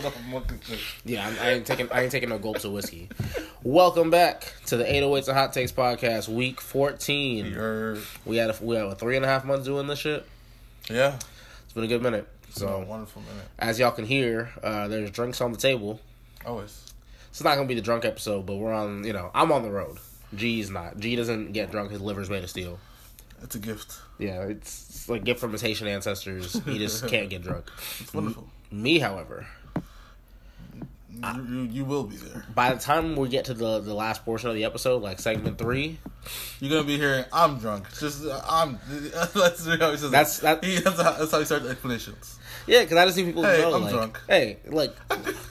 hold up, I'm looking good. Yeah, I'm, I ain't taking I ain't taking no gulps of whiskey. Welcome back to the 808s and Hot Takes podcast, week 14. You're, We had a, we had what, three and a half months doing this shit. yeah. It's been a good minute. It's been a So wonderful minute. as y'all can hear, uh, there's drinks on the table. Always. It's not gonna be the drunk episode, but we're on. You know, I'm on the road. G's not. G doesn't get drunk. His liver's made of steel. It's a gift. Yeah, it's, it's like a gift from his Haitian ancestors. He just can't get drunk. It's wonderful. Me, however, you, you, you will be there. by the time we get to the the last portion of the episode, like segment three, You're gonna be hearing, "I'm drunk." Just uh, I'm. That's how he says. That's- that- He, that's, how, that's how he starts the explanations. yeah, because I just need people to Hey, know, I'm like, drunk. hey, like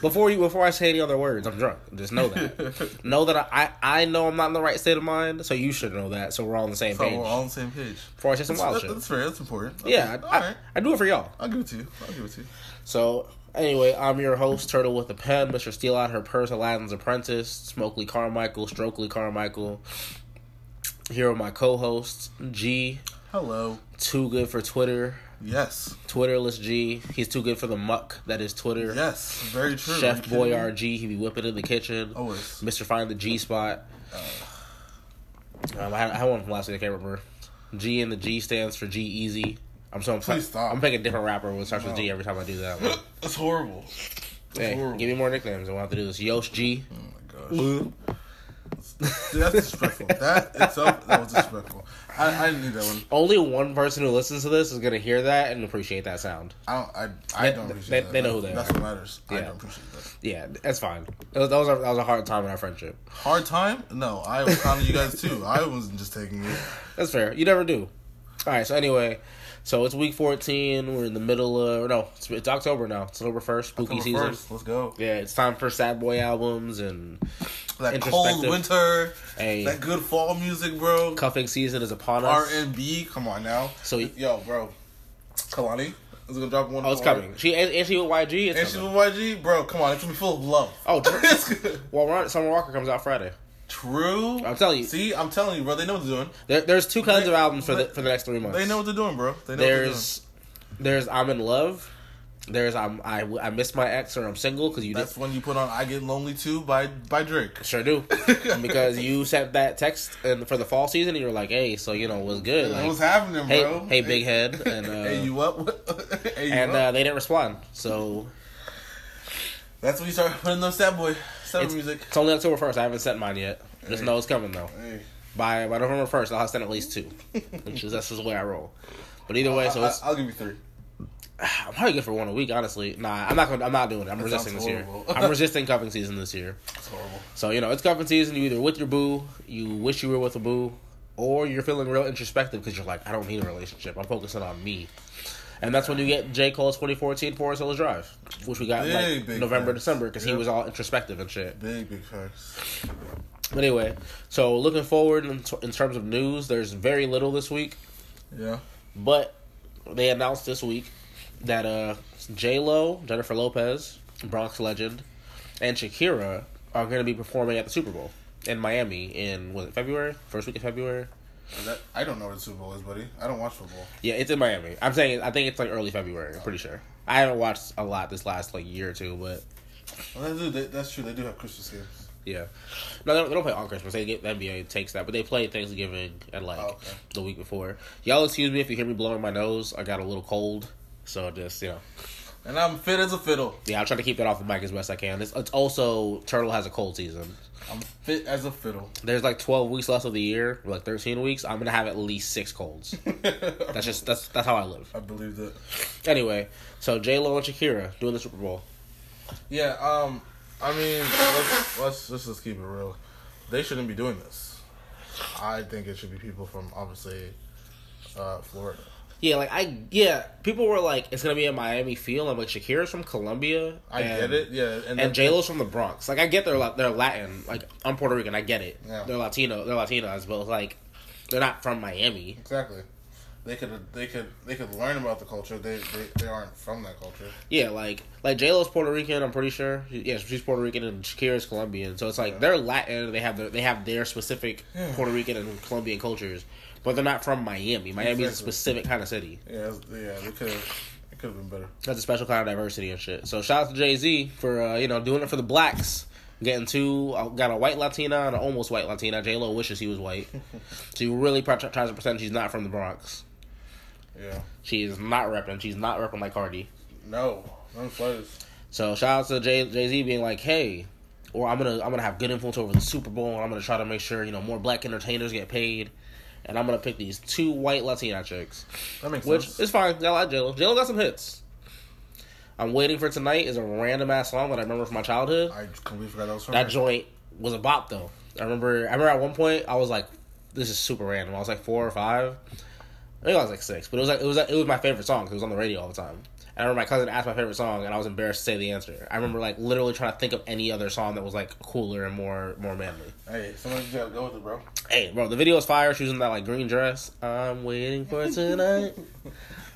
before you before I say any other words, I'm drunk. Just know that. know that I, I I know I'm not in the right state of mind, so you should know that. So we're all on the same So page. we're all on the same page. Before I say some That's, wild that- shit. that's fair. That's important. yeah, I, I. I do it for y'all. I'll give it to you. I'll give it to you. So anyway, I'm your host, Turtle with a Pen, Mr. Steal Out Her Purse, Aladdin's Apprentice, Smokely Carmichael, Strokely Carmichael. Here are my co-hosts, G, Hello. too good for Twitter, Yes. Twitterless G. He's too good for the muck that is Twitter. Yes. Very true. Chef Boy R G. he be whipping in the kitchen. Always. Mr. Find the G spot. Um, I, I had one from last week. I can't remember. G and the G stands for G-Eazy. I'm so I'm, Please stop. I'm picking a different rapper it starts with No. G every time I do that. That's horrible. That's hey, horrible. give me more nicknames. I want to do this. Yosh G. Oh my gosh. Dude, that's disrespectful. That itself, that was disrespectful. I, I didn't need that one. Only one person who listens to this is gonna hear that and appreciate that sound. I don't. I, I They- don't appreciate they- that. they know who they That's are. That's what matters. I Yeah. don't appreciate that. Yeah, that's fine. That was, that was, a, that was a hard time in our friendship. Hard time? No, I was counting you guys too. I wasn't just taking it. That's fair. You never do. All right. So anyway, so it's week 14. We're in the middle of no, it's, it's October now. It's October first, spooky October season. 1st, Let's go. Yeah, it's time for sad boy albums and That cold winter. Hey. That good fall music, bro. cuffing season is upon us. R us. and B. Come on now. So- yo, bro. Kehlani is gonna drop one. Oh, it's coming. She and, and she with YG. And she's with YG, bro. Come on, it's gonna be full of love. Oh. It's good. Well, we're Summer Walker comes out Friday. True. I'm telling you. See, I'm telling you, bro. They know what they're doing. There, there's two kinds They- of albums for the for the next three months. They know what they're doing, bro. They know there's there's I'm in love. There's I'm I I miss my ex or I'm single because you they're did. That's when you put on "I Get Lonely Too" by by Drake. sure do because you sent that text and for the fall season and you were like hey so you know what's good like What's happening, hey bro? hey big head and uh, hey, you up? Hey, you and up? uh, they didn't respond so That's when you start putting those sad boy, sad it's, music. it's only October first I haven't sent mine yet just know it's coming though Hey, by by November first I'll have sent at least two which is that's just the way I roll but either way so I, it's I'll give you three. I'm probably good for one a week honestly nah I'm not gonna I'm not doing it I'm That resisting this year. I'm resisting cuffing season this year. It's horrible. So you know, it's cuffing season. You either with your boo, you wish you were with a boo, or you're feeling real introspective because you're like, I don't need a relationship. I'm focusing on me, and that's when you get J Cole's 2014 Forest Hills Drive, which we got Big, like November, facts. December because he was all introspective and shit. Big big facts. But anyway, so looking forward in, in terms of news, there's very little this week, Yeah. but they announced this week that uh J Lo, Jennifer Lopez, Bronx legend, and Shakira are going to be performing at the Super Bowl in Miami in was it February? First week of February. That, I don't know what the Super Bowl is, buddy. I don't watch football. Yeah, it's in Miami. I'm saying I think it's like early February. I'm pretty sure. I haven't watched a lot this last like year or two, but Well, they do, they, that's true. They do have Christmas games. yeah. No, they don't, they don't play on Christmas. They get the NBA takes that, but they play Thanksgiving and like Oh, okay. the week before. Y'all excuse me if you hear me blowing my nose. I got a little cold, so just you know. And I'm fit as a fiddle. Yeah, I'll try to keep that off the mic as best I can. It's, it's also Turtle has a cold season. I'm fit as a fiddle. There's like 12 weeks left of the year, like 13 weeks. I'm gonna have at least six colds. That's just that's that's how I live. I believe that. Anyway, so J Lo and Shakira doing the Super Bowl. Yeah. Um. I mean, let's let's let's just keep it real. They shouldn't be doing this. I think it should be people from obviously uh, Florida. Yeah, like I yeah, people were like, it's gonna be a Miami feel. I'm like, Shakira's from Colombia. I and, get it. Yeah. And, And J Lo's from the Bronx. Like I get they're they're Latin. Like I'm Puerto Rican. I get it. Yeah. They're Latino. They're Latinas, but like they're not from Miami. Exactly. They could they could they could learn about the culture. They they, they aren't from that culture. Yeah, like like J Lo's Puerto Rican. I'm pretty sure. Yeah, she's Puerto Rican and Shakira's Colombian. So it's like Yeah. they're Latin. They have their they have their specific Yeah. Puerto Rican and Colombian cultures, but they're not from Miami. Miami's a specific kind of city. Yeah, yeah. They could It could have been better. That's a special kind of diversity and shit. So shout out to Jay Z for uh, you know doing it for the blacks. Getting two, uh, got a white Latina and an almost white Latina. J Lo wishes he was white. she really tries to pretend she's not from the Bronx. Yeah. She is not repping. She's not repping like Cardi. No. No slightest. So shout out to Jay Jay Z being like, hey, or I'm gonna I'm gonna have good influence over the Super Bowl, and I'm gonna try to make sure you know more black entertainers get paid, and I'm gonna pick these two white Latina chicks, That makes which sense. is fine. I like J-Lo. J-Lo got some hits. I'm waiting for tonight is a random ass song that I remember from my childhood. I completely forgot that was from That her. joint was a bop though. I remember I remember at one point I was like, this is super random. I was like four or five. I think I was like six, but it was like it was it was my favorite song it was on the radio all the time. And I remember my cousin asked my favorite song, and I was embarrassed to say the answer. I remember like literally trying to think of any other song that was like cooler and more more manly. Hey, somebody just gotta go with it, bro. Hey, bro, the video is fire. She was in that like green dress. I'm waiting for tonight.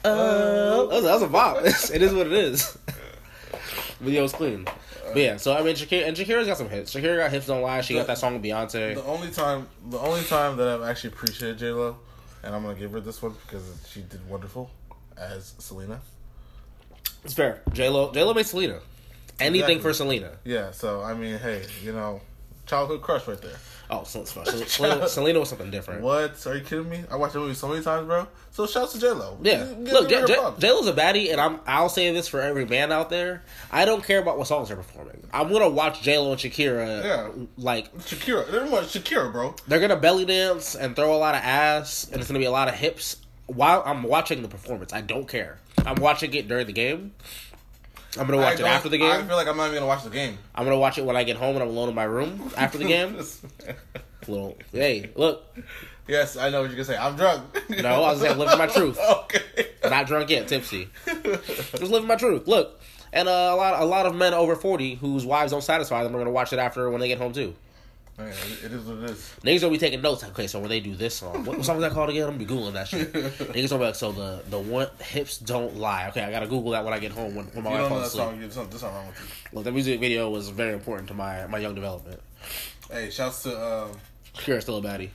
Oh. oh, that was, that was a bop. it is what it is. Video Video's clean. But yeah, so I mean, Shakira and Shakira's got some hits. Shakira got hips don't lie. She got that song with Beyonce. The only time, the only time that I've actually appreciated J Lo, and I'm gonna give her this one because she did wonderful as Selena. It's fair. J Lo, J Lo makes Selena. Anything Exactly. for Selena. Yeah, so I mean, hey, you know, childhood crush right there. Oh, so it's fine. Selena, Selena was something different. What? Are you kidding me? I watched that movie so many times, bro. So shouts to J Lo. Yeah, look, J Lo's a baddie, and I'm. I'll say this for every man out there. I don't care about what songs they're performing. I'm gonna watch J Lo and Shakira. Yeah. like Shakira, they're more Shakira, bro. they're gonna belly dance and throw a lot of ass, and it's gonna be a lot of hips while I'm watching the performance. I don't care. I'm watching it during the game. I'm gonna watch it after the game. I feel like I'm not even gonna watch the game. I'm gonna watch it when I get home and I'm alone in my room after the game. Little, hey, look, yes, I know what you're gonna say. I'm drunk. No, I was saying living my truth. okay. not drunk yet, tipsy. Just living my truth. Look, and uh, a lot, a lot of men over forty whose wives don't satisfy them are gonna watch it after when they get home too. Man, it is what it is. Niggas gonna be taking notes. Okay, so when they do this song, what, what song is that called again? I'm gonna be googling that shit. Niggas gonna be like, so the the one hips don't lie. Okay, I gotta Google that when I get home when, when my wife don't know that falls asleep. song, something, wrong with you. Look, the music video was very important to my my young development. Hey, shouts to um, Kira's still a baddie.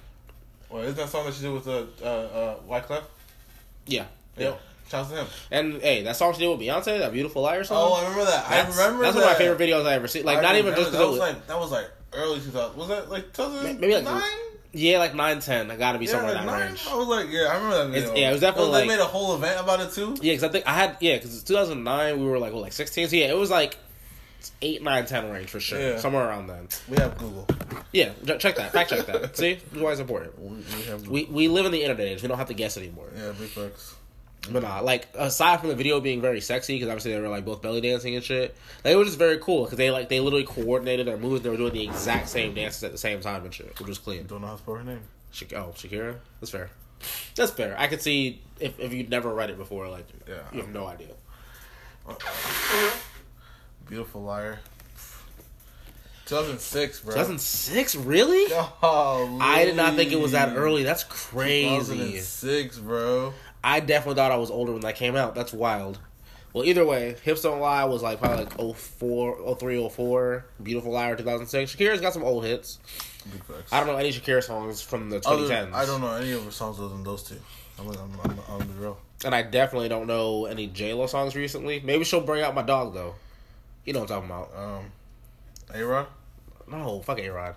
well, isn't that song that she did with uh, uh, uh, Wyclef? Yeah, Yeah. Shouts to him. And hey, that song she did with Beyonce, that beautiful liar song. Oh, I remember that. that's, I remember that's that. one of my favorite videos I ever seen. Like I not even just that because was like that was like early 2000. Was that like 2009? Maybe like- yeah, like nine ten. I gotta be yeah, somewhere like in that nine. range. I was like, yeah, I remember that video. It's- yeah, it was definitely they like- made a whole event about it too. Yeah, because I think I had yeah, because 2009. We were like well, like 16. So yeah, it was like eight, nine, ten range for sure, Yeah. somewhere around then. We have Google. Yeah, check that. Fact check that. See, this is why it's important. We, we have We we live in the internet age. We don't have to guess anymore. yeah, big facts. But nah, like aside from the video being very sexy, because obviously they were like both belly dancing and shit. They were just very cool because they like they literally coordinated their moves. They were doing the exact same dances at the same time and shit, which was clean. Don't know how to spell her name. Oh, Shakira. That's fair. That's fair. I could see if if you'd never read it before, like Yeah. you have no idea. Uh, beautiful liar. 2006, bro. 2006, really? Oh, I did not think it was that early. That's crazy. 2006, bro. I definitely thought I was older when that came out. That's wild. Well, either way, Hips Don't Lie was like probably like 04, 03, 04. Beautiful Liar 2006. Shakira's got some old hits. I don't know any Shakira songs from the Other- 2010s. I don't know any of her songs other than those two. I'm, I'm, I'm, I'm be real. And I definitely don't know any J-Lo songs recently. Maybe she'll bring out my dog, though. You know what I'm talking about. Um, A Rod. No, fuck A-Rod.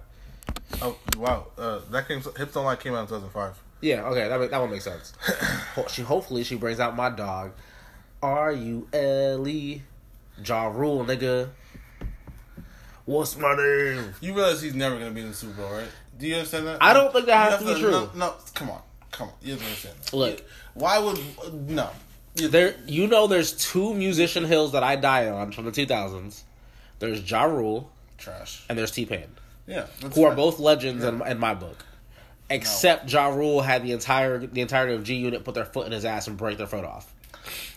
Oh wow, uh, that came. Hips Don't Lie came out in 2005. Yeah, okay, that, that one makes sense. She Hopefully she brings out my dog. R-U-L-E. Ja Rule, nigga. What's my name? You realize he's never gonna be in the Super Bowl, right? Do you understand that? I don't think that has to be true. No, no, come on, come on. You understand that. Look, Why would no? You- there you know there's two musician hills that I die on from the 2000s. There's Ja Rule trash. and there's T-Pain, Yeah, that's who are both legends in, in my book. Except Ja Rule had the entire the entirety of G Unit put their foot in his ass and break their foot off.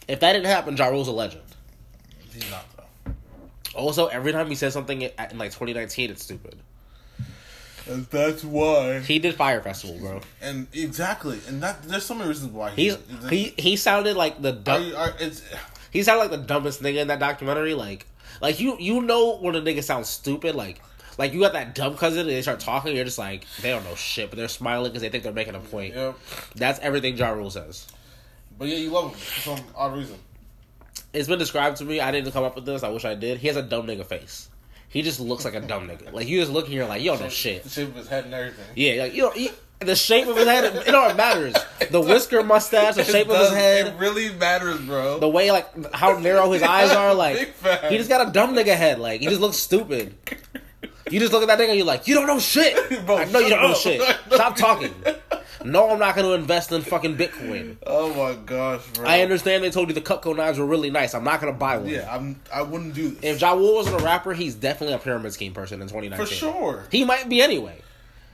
If that didn't happen, Ja Rule's a legend. He's not though. Also, every time he says something in, in like 2019, it's stupid. And that's why. He did Fyre Festival, bro. And exactly, and that there's so many reasons why He's he he sounded like the dumb, you, are, he sounded like the dumbest nigga in that documentary. Like like you you know when a nigga sounds stupid, like like you got that dumb cousin and they start talking, you're just like they don't know shit, but they're smiling because they think they're making a point. Yep. That's everything Ja Rule says. But yeah, you love him for some odd reason. it's been described to me. I didn't come up with this. I wish I did. He has a dumb nigga face. He just looks like a dumb nigga. Like you just look here like you don't know shit. The shape of his head and everything. Yeah, like you he, the shape of his head. It, don't matters. The whisker, mustache, the shape of his head, It really matters, bro. the way like how narrow his eyes are. Like he just got a dumb nigga head. Like he just looks stupid. You just look at that nigga, and you're like, you don't know shit. Bro, I know you don't know shit. Stop talking. No, I'm not going to invest in fucking Bitcoin. oh my gosh, bro. I understand they told you the Cutco knives were really nice. I'm not going to buy one. Yeah, I'm. I wouldn't do this If Ja Rule wasn't a rapper, he's definitely a pyramid scheme person in 2019. for sure. He might be anyway.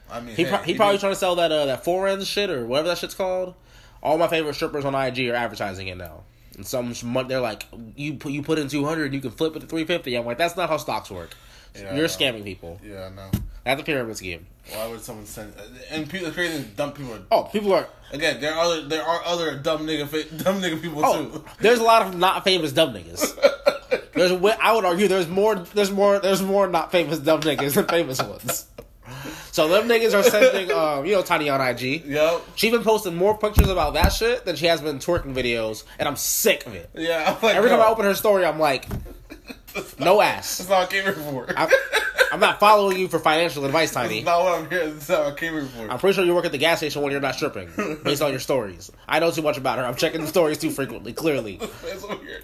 I mean, He, hey, pro- he probably did- trying to sell that uh, that foreign shit or whatever that shit's called. All my favorite strippers on IG are advertising it now. And some they're like, you put you put in two hundred, you can flip it to three fifty. I'm like, that's not how stocks work. Yeah, You're scamming people. Yeah, no. That's a pyramid scheme. Why would someone send? And people, crazy dumb people. Are, Oh, people are. Again, there are other there are other dumb nigga dumb nigga people Oh, too. there's a lot of not famous dumb niggas. There's, I would argue, there's more, there's more, there's more not famous dumb niggas than famous ones. So them niggas are sending, um, you know, Tiny on IG. Yo, She been posting more pictures about that shit than she has been twerking videos, and I'm sick of it. yeah. I'm like, Every time I open her story, I'm like, no ass. That's not what I came here for. I'm, I'm not following you for financial advice, That's Tiny. not what I'm here. That's not what I came here for. I'm pretty sure you work at the gas station when you're not stripping, based on your stories. I know too much about her. I'm checking the stories too frequently, clearly. That's weird.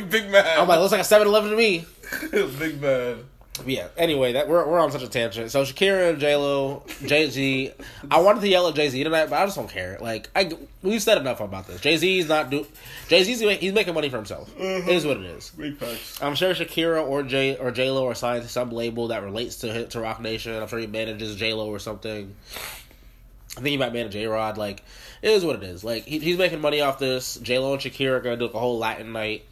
Big man. I'm like, looks like a 7 Eleven to me. big man. Yeah, anyway, that we're, we're on such a tangent. So Shakira and J-Lo, Jay-Z. I wanted to yell at Jay-Z tonight, but I just don't care. Like, I, we've said enough about this. Jay-Z's not do. Jay-Z's, he's making money for himself. Mm-hmm. It is what it is. Big facts. I'm sure Shakira or J or J Lo are signed to some label that relates to to Roc Nation. I'm sure he manages J Lo or something. I think he might manage A Rod. Like it is what it is. Like he, he's making money off this. J Lo and Shakira are gonna do like a whole Latin night.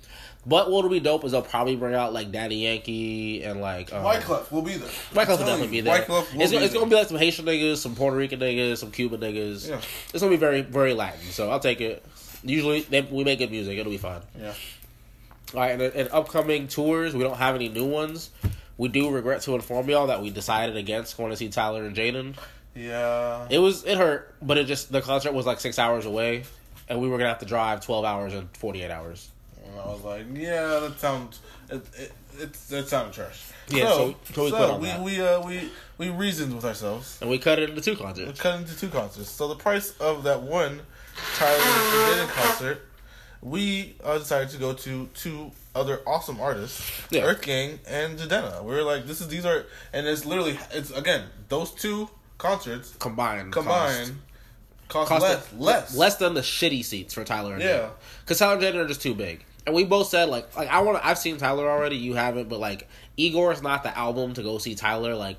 But what'll be dope is they'll probably bring out like Daddy Yankee and like um, Wyclef will be there. Wyclef will definitely be there. Wyclef will it's, be it's there. gonna be like some Haitian niggas, some Puerto Rican niggas, some Cuban niggas. Yeah. It's gonna be very very Latin. So I'll take it. Usually they, we make good music. It'll be fine. Yeah. All right, and, and upcoming tours, we don't have any new ones. We do regret to inform y'all that we decided against going to see Tyler and Jaden. Yeah. It was it hurt, but it just the concert was like six hours away, and we were gonna have to drive twelve hours and forty eight hours. And I was like, yeah, that sounds it. it it's that sounded trash. Yeah, so- so we on we that. we uh we we reasoned with ourselves. And we cut it into two We concerts. cut into two concerts. So the price of that one Tyler and Jaden concert, we uh, decided to go to two other awesome artists, Yeah. Earth Gang and Jidenna. We were like, this is these are, and it's literally it's again those two concerts Combined, combined cost, cost, less less less than the shitty seats for Tyler and Yeah. because Tyler and Jaden are just too big. And we both said like like I want. I've seen Tyler already. You haven't, but like Igor is not the album to go see Tyler like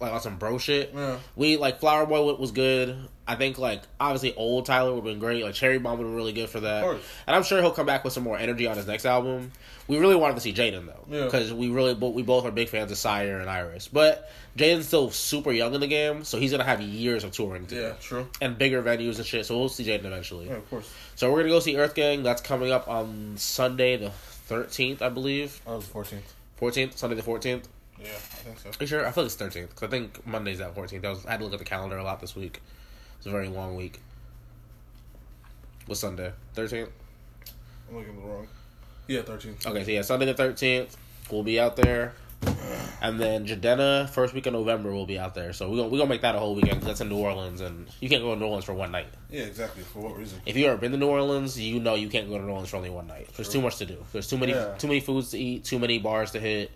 like on some bro shit. Yeah. We like Flower Boy wa- was good. I think like obviously old Tyler would have been great. Like Cherry Bomb would have been really good for that. Of course. And I'm sure he'll come back with some more energy on his next album. We really wanted to see Jaden though, Yeah. because we really we both are big fans of SYRE and ERYS. But Jaden's still super young in the game, so he's gonna have years of touring to do Yeah, true. and bigger venues and shit. So we'll see Jaden eventually. Yeah, of course. So we're gonna go see Earth Gang. That's coming up on Sunday the thirteenth, I believe. Oh, the fourteenth. Fourteenth, Sunday the fourteenth. Yeah, I think so. Are you sure? I feel it's thirteenth because I think Monday's that fourteenth. I, was- I had to look at the calendar a lot this week. It's a very long week. What's Sunday? Thirteenth. I'm looking at the wrong. Yeah, thirteenth. Okay, so yeah, Sunday the thirteenth. We'll be out there, and then Jidenna first week of November we'll be out there. So we're gonna we gonna make that a whole weekend. 'cause that's in New Orleans, and you can't go to New Orleans for one night. Yeah, exactly. For what reason? If you ever been to New Orleans, you know you can't go to New Orleans for only one night. There's too much to do. There's too many Yeah. too many foods to eat, too many bars to hit,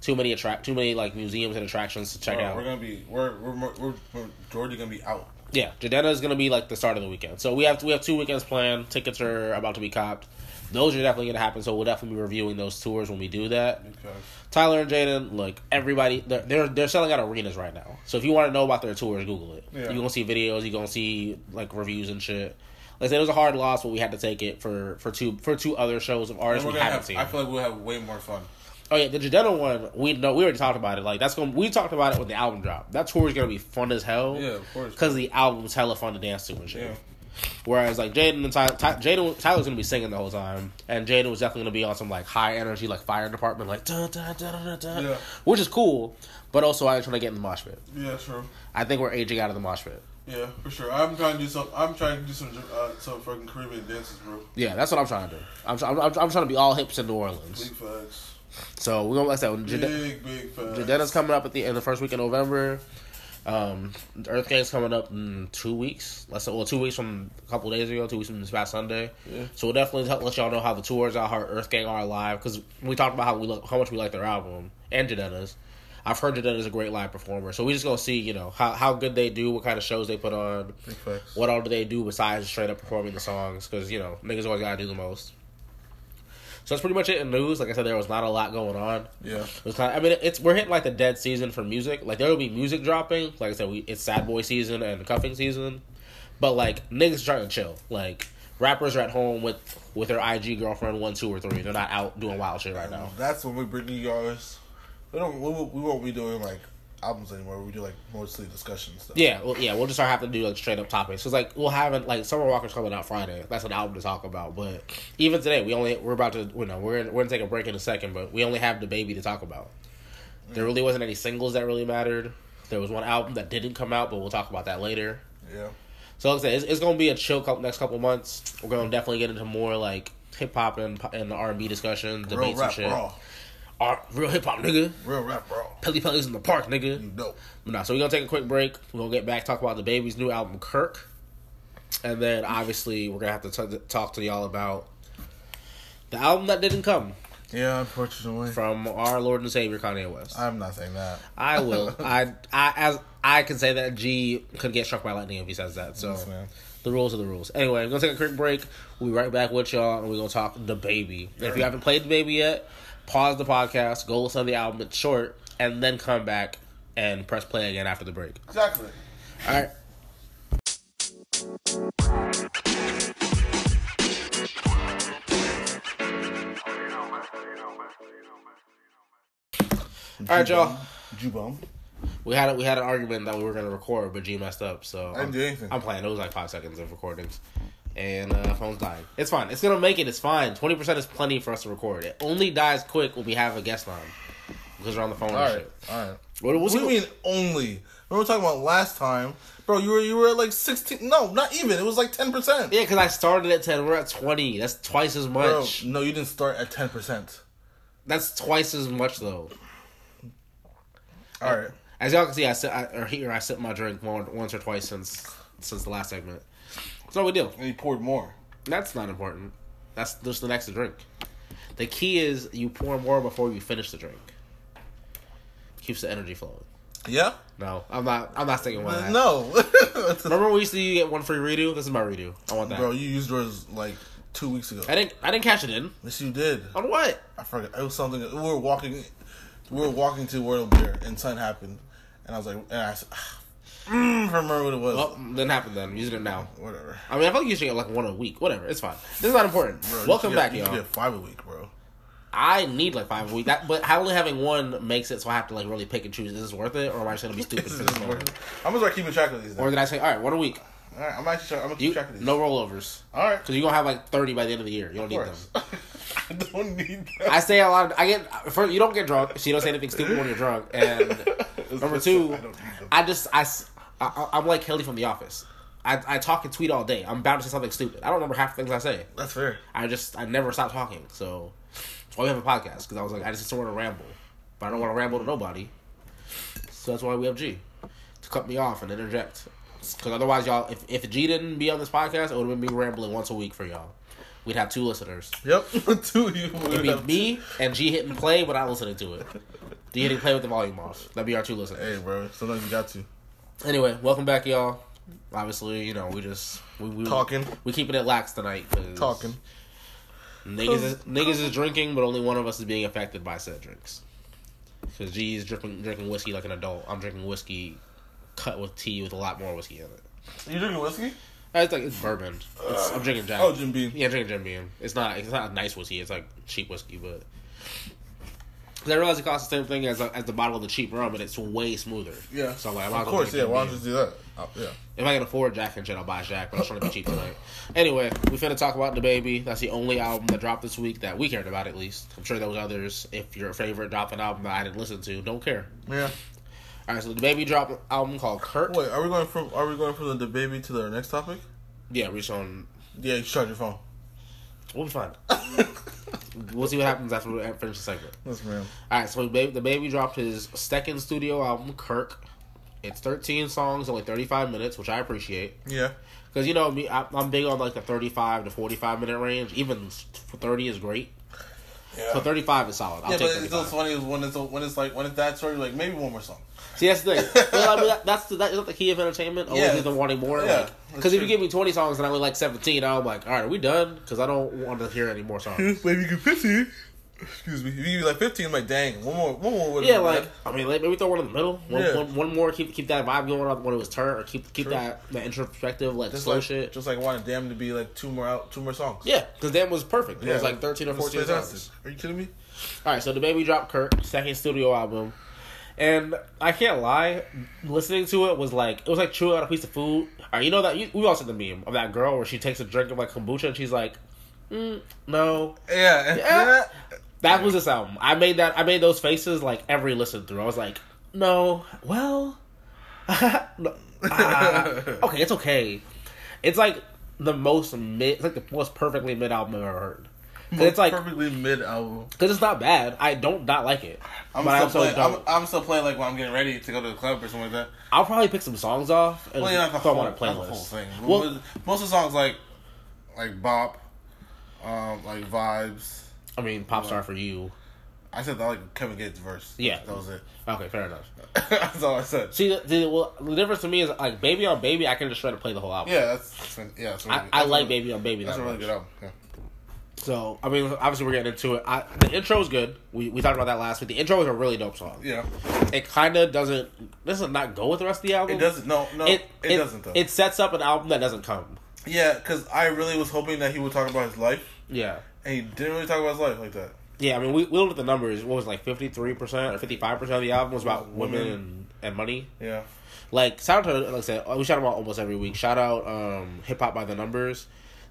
too many attract too many like museums and attractions to check out. We're gonna be we're we're we're, we're, we're Georgia gonna be out. Yeah, Jidenna is gonna be like the start of the weekend. So we have we have two weekends planned. Tickets are about to be copped. Those are definitely gonna happen. So we'll definitely be reviewing those tours when we do that. Because Tyler and Jaden, look, everybody they're, they're they're selling out arenas right now. So if you want to know about their tours, Google it. Yeah. You're gonna see videos. You're gonna see like reviews and shit. Like I said, it was a hard loss, but we had to take it for for two for two other shows of ours we haven't have. seen. I feel like we'll have way more fun. Oh yeah, the Jidenna one, we know we already talked about it. Like that's going to we talked about it when the album dropped. That tour is gonna be fun as hell. Yeah, of course. Because the album's hella fun to dance to and shit. Yeah. Whereas like Jaden and Tyler, Ty, Jaden, Tyler's gonna be singing the whole time, and Jaden was definitely gonna be on some like high energy like fire department like dun, dun, dun, dun, dun, Yeah. which is cool. But also I ain't trying to get in the mosh pit. Yeah, true. I think we're aging out of the mosh pit. Yeah, for sure. I'm trying to do some. I'm trying to do some uh, some fucking Caribbean dances, bro. Yeah, that's what I'm trying to do. I'm, I'm, I'm, I'm trying to be all hips in New Orleans. So we're gonna like I said, Big big. Jidenna's coming up at the in the first week of November. Um, Earth Gang's coming up in two weeks. Let's say, well, two weeks from a couple days ago, two weeks from this past Sunday. Yeah. So we'll definitely let y'all know how the tours are, how Earth Gang are live, because we talked about how we look, how much we like their album and Jidenna's. I've heard Jidenna's a great live performer, so we just gonna see, you know, how how good they do, what kind of shows they put on, what all do they do besides straight up performing the songs? Because you know niggas always gotta do the most. So that's pretty much it in news. Like I said, there was not a lot going on. Yeah. It was kind of, I mean, it's we're hitting like the dead season for music. Like there will be music dropping. Like I said, we it's sad boy season and cuffing season, but like niggas are trying to chill. Like rappers are at home with with their IG girlfriend one, two, or three. They're not out doing wild shit right now. That's when we bring you guys. We don't. We, we won't be doing like albums anymore. We do like mostly discussion stuff. Yeah, well, yeah, we'll just start having to do like straight up topics. Cause like we'll have it like Summer Walker's coming out Friday. That's an album to talk about. But even today, we only we're about to you know we're we're gonna take a break in a second, but we only have DaBaby to talk about. There really wasn't any singles that really mattered. There was one album that didn't come out, but we'll talk about that later. Yeah. So like I said, it's, it's gonna be a chill couple, next couple months. We're gonna definitely get into more like hip hop and and the R and B discussion, debates and shit. raw. Art, real hip hop, nigga. Real rap bro. Pelly Pelly's in the park, nigga. You know. Nah, so we're gonna take a quick break. We're gonna get back talk about DaBaby's new album, Kirk, and then obviously we're gonna have to t- talk to y'all about the album that didn't come Yeah. Unfortunately, from our Lord and Savior Kanye West. I'm not saying that. I will. I I as I can say that G could get struck by lightning if he says that. So Yes, man. the rules are the rules. Anyway, we're gonna take a quick break. We'll be right back with y'all, and we're gonna talk DaBaby. If you haven't played DaBaby yet, pause the podcast, go listen to the album. It's short, and then come back and press play again after the break. Exactly. All right. All right, y'all. Jubum. We had a, we had an argument that we were gonna record, but G messed up. So I didn't do anything. I'm playing. It was like five seconds of recordings, and uh, phone's dying. It's fine. It's gonna make it. It's fine. Twenty percent is plenty for us to record. It only dies quick when we have a guest line because we're on the phone All and right. shit. All right. What, What do you mean only? Remember talking about last time, bro? You were you were at like sixteen. No, not even. It was like ten percent. Yeah, because I started at ten. We're at twenty. That's twice as Bro, much. no, you didn't start at ten percent. That's twice as much though. All right. As y'all can see, I sit I, or here I sip my drink more, once or twice since since the last segment. So we do. And you poured more. That's not important. That's just the next drink. The key is you pour more before you finish the drink. Keeps the energy flowing. Yeah. No, I'm not. I'm not sticking with that. No. Remember when we used to you get one free redo? This is my redo. I want that. bro, you used yours like two weeks ago. I didn't. I didn't cash it in. Yes, you did. On what? I forgot. It was something. We were walking. We were walking to World Beer, and something happened, and I was like, and I said, ah, mm, I remember what it was. Well, didn't happen then. I'm using it now. Whatever. I mean, I feel like you should get like one a week. Whatever. It's fine. This is not important. Bro, Welcome back, you y'all. should get five a week, bro. I need like five a week. That, but only having one makes it so I have to like really pick and choose. Is this worth it, or am I just gonna be stupid this one? I'm gonna start keeping track of these. Or did I say, all right, one a week? All right, I'm actually. I'm gonna keep You track of these. no rollovers All right. because you're gonna have like thirty by the end of the year. You don't Of need course. them. I don't need that. I say a lot. Of, I get first. You don't get drunk, so you don't say anything stupid when you're drunk. And number two, I don't need them. I just I, I am like Kelly from The Office. I, I talk and tweet all day. I'm bound to say something stupid. I don't remember half the things I say. That's fair. I just I never stop talking. So that's why we have a podcast because I was like I just don't want to ramble, but I don't want to ramble to nobody. So that's why we have G to cut me off and interject. Because otherwise, y'all, if if G didn't be on this podcast, it would have been me rambling once a week for y'all. We'd have two listeners. Yep. Two of you. It'd be me and G hitting play, not listening to it. D hitting play with the volume off. That'd be our two listeners. Hey, bro. Sometimes you got to Anyway, welcome back, y'all. Obviously, you know we just we, we talking, We keeping it lax tonight. 'cause talking. Niggas is, niggas is drinking, but only one of us is being affected by said drinks. Because G is drinking drinking whiskey like an adult. I'm drinking whiskey cut with tea with a lot more whiskey in it. You drinking whiskey? Uh, It's like it's bourbon. It's, I'm drinking Jack. Oh, Jim Beam. Yeah, I'm drinking Jim Beam. It's not it's not nice whiskey. It's like cheap whiskey, but. 'Cause I realize it costs the same thing as, as the bottle of the cheap rum, but it's way smoother. Yeah. So I'm like, I might Of course, yeah. Why don't you just do that? Oh, yeah. If I can afford Jack and shit, I'll buy Jack, but I'm trying to be cheap tonight. Anyway, we finna talk about DaBaby. That's the only album that dropped this week that we cared about, at least. I'm sure there was others. If your favorite dropped an album that I didn't listen to, don't care. Yeah. All right, so DaBaby dropped an album called Kirk. Wait, are we going from are we going from DaBaby to the next topic? Yeah, we're showing. Yeah, you charge your phone. We'll be fine. we'll see what happens after we finish the segment. Yes, ma'am. All right, so baby, DaBaby dropped his second studio album, Kirk. It's 13 songs, only 35 minutes, which I appreciate. Yeah. Because, you know, me, I, I'm big on like the 35 to 45 minute range. Even 30 is great. Yeah. So 35 is solid. I'll yeah, but it's so funny is when it's when it's like when it's that story, like maybe one more song. See, that's the thing. well, I mean, that, that's the, that, is that the key of entertainment? Always Yeah. either wanting more? Yeah, Because that's if you give me 20 songs and I only like 17, I'm like, all right, are we done? Because I don't want to hear any more songs. Maybe you get fifteen. Excuse me. If you give me like fifteen, I'm like, dang, one more, one more. would've Yeah, like bad. I mean, like, maybe throw one in the middle. One, Yeah. one, one more, keep keep that vibe going on when it was turn, or keep keep True. that that introspective like just slow like shit. just like wanted Damn to be like two more out, two more songs. Yeah, because that was perfect. It was like thirteen or fourteen songs. Are you kidding me? All right, so DaBaby dropped Kirk second studio album, and I can't lie, listening to it was like it was like chewing on a piece of food. Right, you know that you, we all seen the meme of that girl where she takes a drink of like kombucha and she's like, mm, no. Yeah. Yeah. That was this album. I made that. I made those faces like every listen through. I was like, no, well, no, ah, okay, it's okay. It's like the most mid. It's like the most perfectly mid album I've ever heard. 'Cause it's like perfectly mid album. because it's not bad. I don't not like it, I'm but I still also playing. I'm. I'm still playing like when I'm getting ready to go to the club or something like that. I'll probably pick some songs off and Well, yeah, not the throw whole, them on a not the whole thing. Well, most of the songs like like Bop, um, like Vibes. I mean, pop star for you. I said I like Kevin Gates verse. Yeah. that was it. Okay, fair enough. That's all I said. See, the, the, well, the difference to me is like Baby on Baby. I can just try to play the whole album. Yeah, that's, that's yeah. That's really, I, I like really, Baby on Baby. That's that a really much. good album. Yeah. So I mean, obviously we're getting into it. I, the intro is good. We we talked about that last week. The intro is a really dope song. Yeah, It kind of doesn't doesn't not go with the rest of the album. it doesn't. No, no, it, It, doesn't though. It sets up an album that doesn't come. yeah, because I really was hoping that he would talk about his life, Yeah. and he didn't really talk about his life like that. Yeah, I mean, we, we looked at the numbers. What was it, like fifty three percent or fifty five percent of the album was about women Women. and, and money. Yeah, Like shout out to like I said, we shout out almost every week. Shout out um, Hip Hop by the Numbers.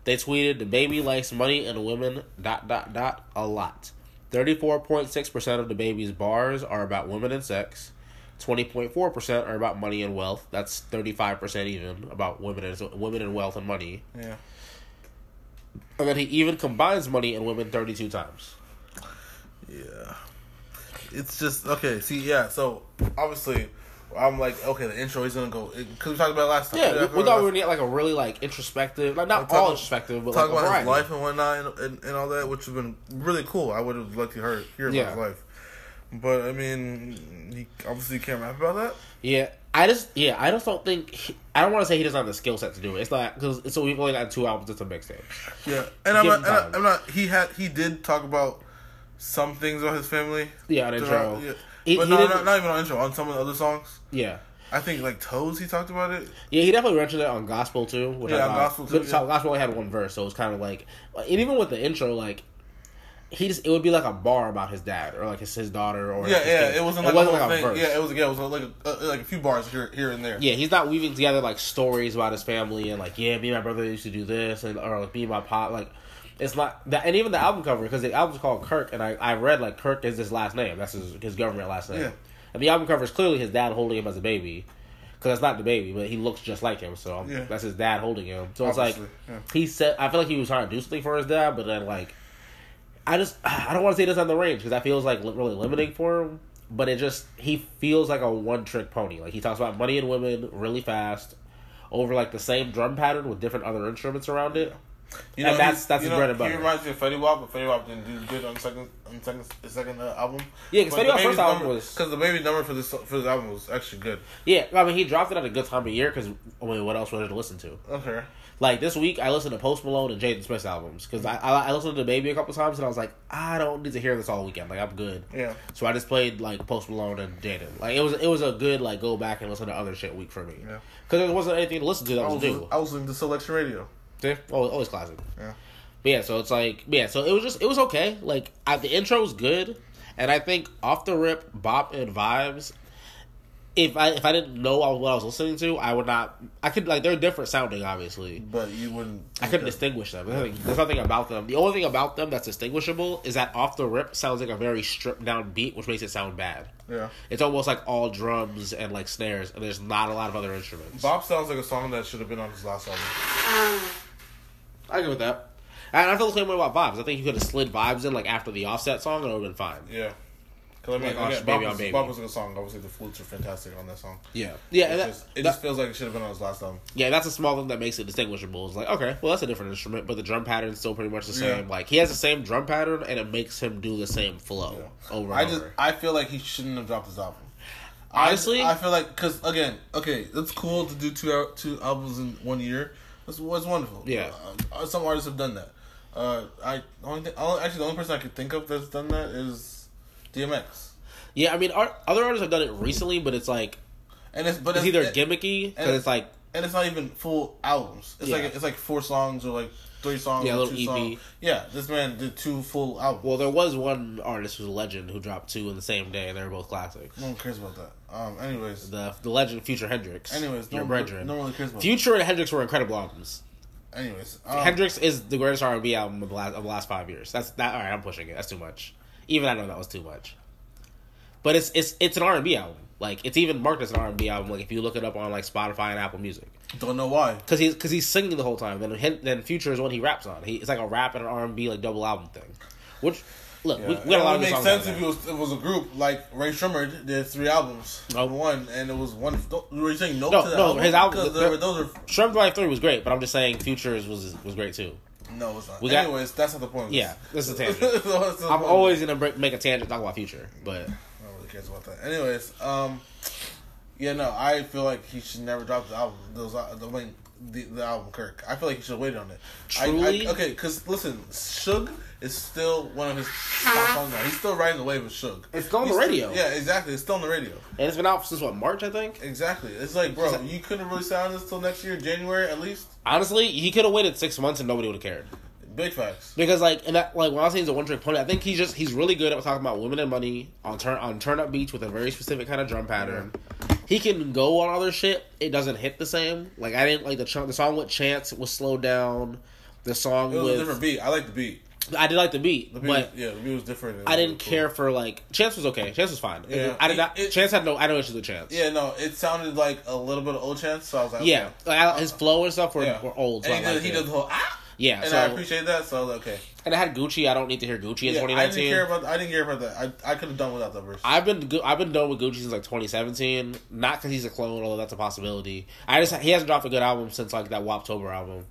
They tweeted DaBaby likes money and women dot dot dot a lot. Thirty four point six percent of DaBaby's bars are about women and sex. Twenty point four percent are about money and wealth. That's thirty five percent even about women and women and wealth and money. yeah. And then he even combines money and women thirty two times. Yeah. It's just okay. See, yeah. So obviously, I'm like, okay, the intro is gonna go because we talked about it last time. Yeah, we, we thought we were gonna get like a really like introspective, like not all about- introspective, but talk like about his life and whatnot and, and, and all that, which has been really cool. I would have liked to hear, hear about Yeah. his life, but I mean, he obviously can't rap about that. Yeah, I just yeah, I just don't think he, I don't want to say he doesn't have the skill set to do it. It's not because so we've only got two albums. It's a mixtape. Yeah, and I'm not, and I, I'm not. He had he did talk about some things about his family. Yeah, on intro. Yeah. He- but he no, not, not even on intro. On some of the other songs, Yeah, I think like Toes. He talked about it. yeah, he definitely mentioned it on gospel too. Which Yeah, I Gospel too, yeah. gospel only had one verse, so it was kind of like, and even with the intro, like he just it would be like a bar about his dad or like his his daughter or Yeah, yeah. kid. It wasn't like a whole thing. verse. Yeah, it was. Yeah, it was like a, like a few bars here, here and there. Yeah, he's not weaving together like stories about his family and like yeah, me and my brother used to do this and or like me and my pop like it's not that and even the album cover because the album's called Kirk and I, I read like Kirk is his last name that's his his government last name Yeah. and the album cover is clearly his dad holding him as a baby because it's not the baby but he looks just like him so Yeah. that's his dad holding him so it's Obviously, like yeah. he said I feel like he was trying to do something for his dad but then like I just I don't want to say this on the range because that feels like really limiting for him. But it just he feels like a one trick pony. Like he talks about money and women really fast, over like the same drum pattern with different other instruments around it. You And that's- that's you his know, bread and butter. He reminds me of Fetty Wap, but Fetty Wap didn't do good on the second on second the second uh, album. Yeah, 'cause Fetty Wap's first album was- because the baby number for this for this album was actually good. Yeah, I mean he dropped it at a good time of year because I mean what else was there to listen to? Okay. Like this week I listened to Post Malone and Jaden Smith's albums because I, I I listened to DaBaby a couple times and I was like I don't need to hear this all weekend. Like I'm good. Yeah. So I just played like Post Malone and Jaden. Like it was it was a good like go back and listen to other shit week for me. Yeah. Because there wasn't anything to listen to that I was was new. I was listening to Selection Radio. See? Always, always classic. Yeah. But yeah, so it's like yeah, so it was just it was okay. Like I, the intro was good, and I think off the rip, bop and vibes. if I if I didn't know what I was listening to, I would not. I could like they're different sounding, obviously. But you wouldn't. I couldn't distinguish them. There's nothing, there's nothing about them. The only thing about them that's distinguishable is that off the rip sounds like a very stripped down beat, which makes it sound bad. Yeah. It's almost like all drums and like snares, and there's not a lot of other instruments. Bop sounds like a song that should have been on his last album. Um, I agree with that. And I feel the same way about vibes. I think you could have slid vibes in like after the offset song, and it would have been fine. Yeah. Cause I mean, Like, again, Baby Bop, on was, Baby. Bop was a good song. Obviously, the flutes are fantastic on that song. Yeah, yeah, It, that, just, it that- just feels like it should have been on his last album. yeah. That's a small thing that makes it distinguishable. It's like okay, well that's a different instrument, but the drum pattern's still pretty much the Yeah. same. Like he has the same drum pattern, and it makes him do the same flow over and I just over. I feel like he shouldn't have dropped his album. Honestly? I, I feel like because again, okay, it's cool to do two two albums in one year. That's what's wonderful. Yeah. uh, some artists have done that. Uh, I only thing, actually the only person I could think of that's done that is DMX, Yeah, I mean, ar- other artists have done it recently, but it's like and it's but it's either it- gimmicky because and- it's like and it's not even full albums. It's Yeah. like it's like four songs or like three songs. Yeah, little two EP. Songs. Yeah, this man did two full albums. well, there was one artist who's a legend who dropped two in the same day, and they were both classics. no one cares about that. Um, anyways, The the legend Future Hendrix. anyways, your one, brethren. no cares about. Future and HNDRXX were incredible albums. Anyways, um, HNDRXX is the greatest R and B album of the last of the last five years. That's that. All right, I'm pushing it. That's too much. Even I know that was too much. But it's it's it's an R and B album. Like it's even marked as an R and B album. Like if you look it up on like Spotify and Apple Music, don't know why. because he's because he's singing the whole time. Then then Future is what he raps on. He it's like a rap and an R and B like double album thing. Which look, we, we it got a lot would of good make songs sense if it was it was a group like Rae Sremmurd did three albums, Oh. one, and it was one. Were you saying no, No, to the no, album? his album- the- were- those are Shrimp Drive Three was great, but I'm just saying Futures was was great too. no, it's not. We got- Anyways, that's not the point. Yeah, this. is a tangent. I'm always gonna break, make a tangent talk about Future, but No one really cares about that. Anyways, um, yeah, no, I feel like he should never drop the album. Those uh, the wing. The, the album Kirk. I feel like he should have waited on it. I- Truly? I, okay, because listen, Suge is still one of his top songs now. He's still riding the wave of Suge. It's still on the He's radio. yeah, exactly. It's still on the radio. and it's been out since what March, I think. Exactly. It's like, bro, you couldn't really sound this till next year, January at least. Honestly, he could have waited six months and nobody would have cared. Big facts. Because like, and that like when I was saying he's a one trick pony, I think he's just he's really good at talking about women and money on turn on turn up beats with a very specific kind of drum pattern. He can go on other shit. It doesn't hit the same. Like I didn't like the the song with Chance It was slowed down. The song It was a with different beat. I like the beat. I did like the beat, The beat, but yeah, the beat was different. I didn't care for like Chance was okay. Chance was fine. Yeah. I did not. It- Chance had no. I no issues with Chance. Yeah, no, it sounded like a little bit of old chance, so I was like, yeah. okay. Like, his flow and stuff were, Yeah. were old. So And he, did, he did the whole ah, yeah. and so I appreciate that. So I was okay. and I had Gucci. I don't need to hear Gucci in Yeah, I 2019. didn't care about. I didn't care about that. I I could have done without that verse. I've been I've been done with Gucci since like 2017. Not because he's a clone, although that's a possibility. I just he hasn't dropped a good album since like that Woptober album,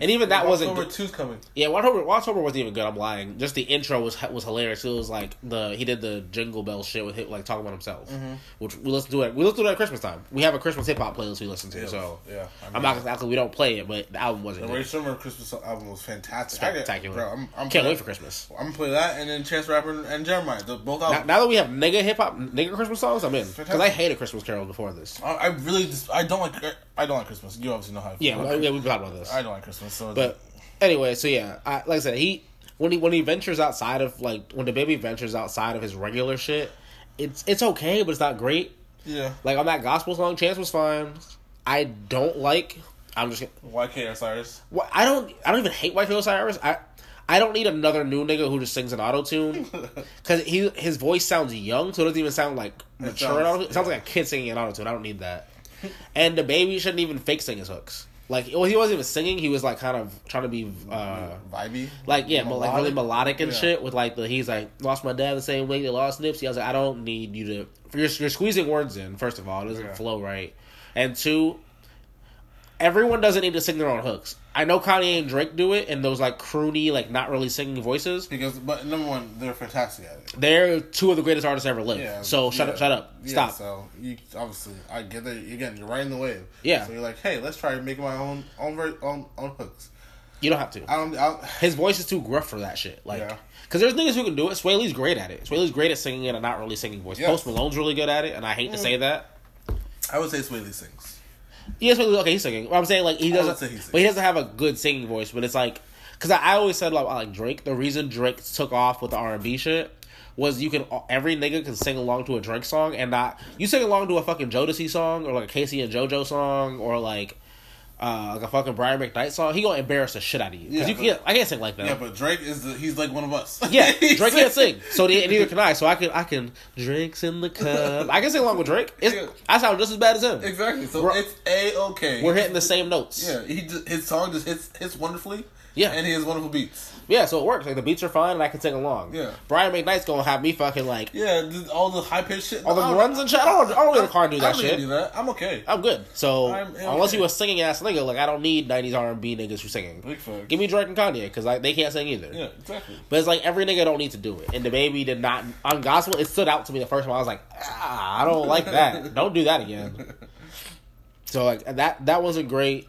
and even that wasn't. October Good. two's coming. Yeah, Woptober, Woptober wasn't even good. I'm lying. Just the intro was was hilarious. It was like the he did the Jingle Bell shit with him, like talking about himself, Mm-hmm. which we listen to it. We listen to it at Christmas time. We have a Christmas hip hop playlist we listen to. So yeah, I I'm not like we don't play it, but the album wasn't The Ray. Sherman Christmas album was fantastic. Spectacular. Bro, I'm, I'm Can't wait for Christmas. I'm gonna play that and then Chance Rapper and Jeremih. The, both Now, albums. now that we have nigga hip hop, nigga Christmas songs, I'm in because I hated Christmas carols before this. I, I really just I don't like I don't like Christmas. You obviously know how. I feel Yeah, well, yeah, we've talked about this. I don't like Christmas. So But anyway, so yeah, I, like I said, he when he when he ventures outside of like when DaBaby ventures outside of his regular shit, it's it's okay, but it's not great. yeah, Like on that gospel song, Chance was fine. I don't like. I'm just. YK Osiris. Well, I don't. I don't even hate YK Osiris. I. I don't need another new nigga who just sings an auto tune because he his voice sounds young, so it doesn't even sound like mature. It sounds, it sounds like a kid singing an auto tune. I don't need that. and DaBaby shouldn't even fake sing his hooks. Like well, he wasn't even singing. He was like kind of trying to be uh, Vibey. like yeah, but like really melodic and Yeah. shit. With like the he's like lost my dad the same way they lost Nipsey. I was like, I don't need you to. You're, you're squeezing words in. First of all, it doesn't Yeah. flow right, and two, everyone doesn't need to sing their own hooks. I know Kanye and Drake do it, and those like croony, like not really singing voices. Because, but number one, they're fantastic at it. They're two of the greatest artists ever lived. Yeah. so shut yeah. up, shut up, Yeah, stop. So you obviously, I get that. Again, you're riding the wave. Yeah. So you're like, hey, let's try making my own own ver- own, own hooks. You don't have to. I don't. I don't His voice is too gruff for that shit. Like, Yeah. because there's niggas who can do it. Swae Lee's great at it. Swae Lee's great at singing in a not really singing voice. Yes. Post Malone's really good at it, and I hate to mm. say that. I would say Swae Lee sings. Yes, but okay, he's singing. But I'm saying like he doesn't, he but he doesn't have a good singing voice. But it's like because I, I always said like, like Drake. The reason Drake took off with the R and B shit was you can every nigga can sing along to a Drake song and not you sing along to a fucking Jodeci song or like a K-Ci and JoJo song or like uh, like a fucking Brian McKnight song, he gonna embarrass the shit out of you. Because Yeah, you but- can't, I can't sing like that. Yeah, but Drake is the, he's like one of us. Yeah, Drake can't sing, so ne- neither can I. So I can, I can. Drake's in the cup. I can sing along with Drake. Yeah. I sound just as bad as him. Exactly. So We're- it's a okay. We're hitting the same notes. Yeah, he just, his song just hits hits wonderfully. Yeah. and he has wonderful beats. Yeah, so it works. Like the beats are fine, and I can sing along. Yeah. Brian McKnight's gonna have me fucking like Yeah, all the high pitched shit. all the I runs and shit. I don't, I don't the car do I that don't shit. do that. I'm okay. I'm good. So I'm- I'm unless okay. you a singing ass nigga, like I don't need '90s R&B niggas for singing. Big fuck. Give me Drake and Kanye because like they can't sing either. Yeah, exactly. But it's like every nigga don't need to do it. And DaBaby did not on gospel. It stood out to me the first one. I was like, ah, I don't like that. don't do that again. So like that that wasn't great.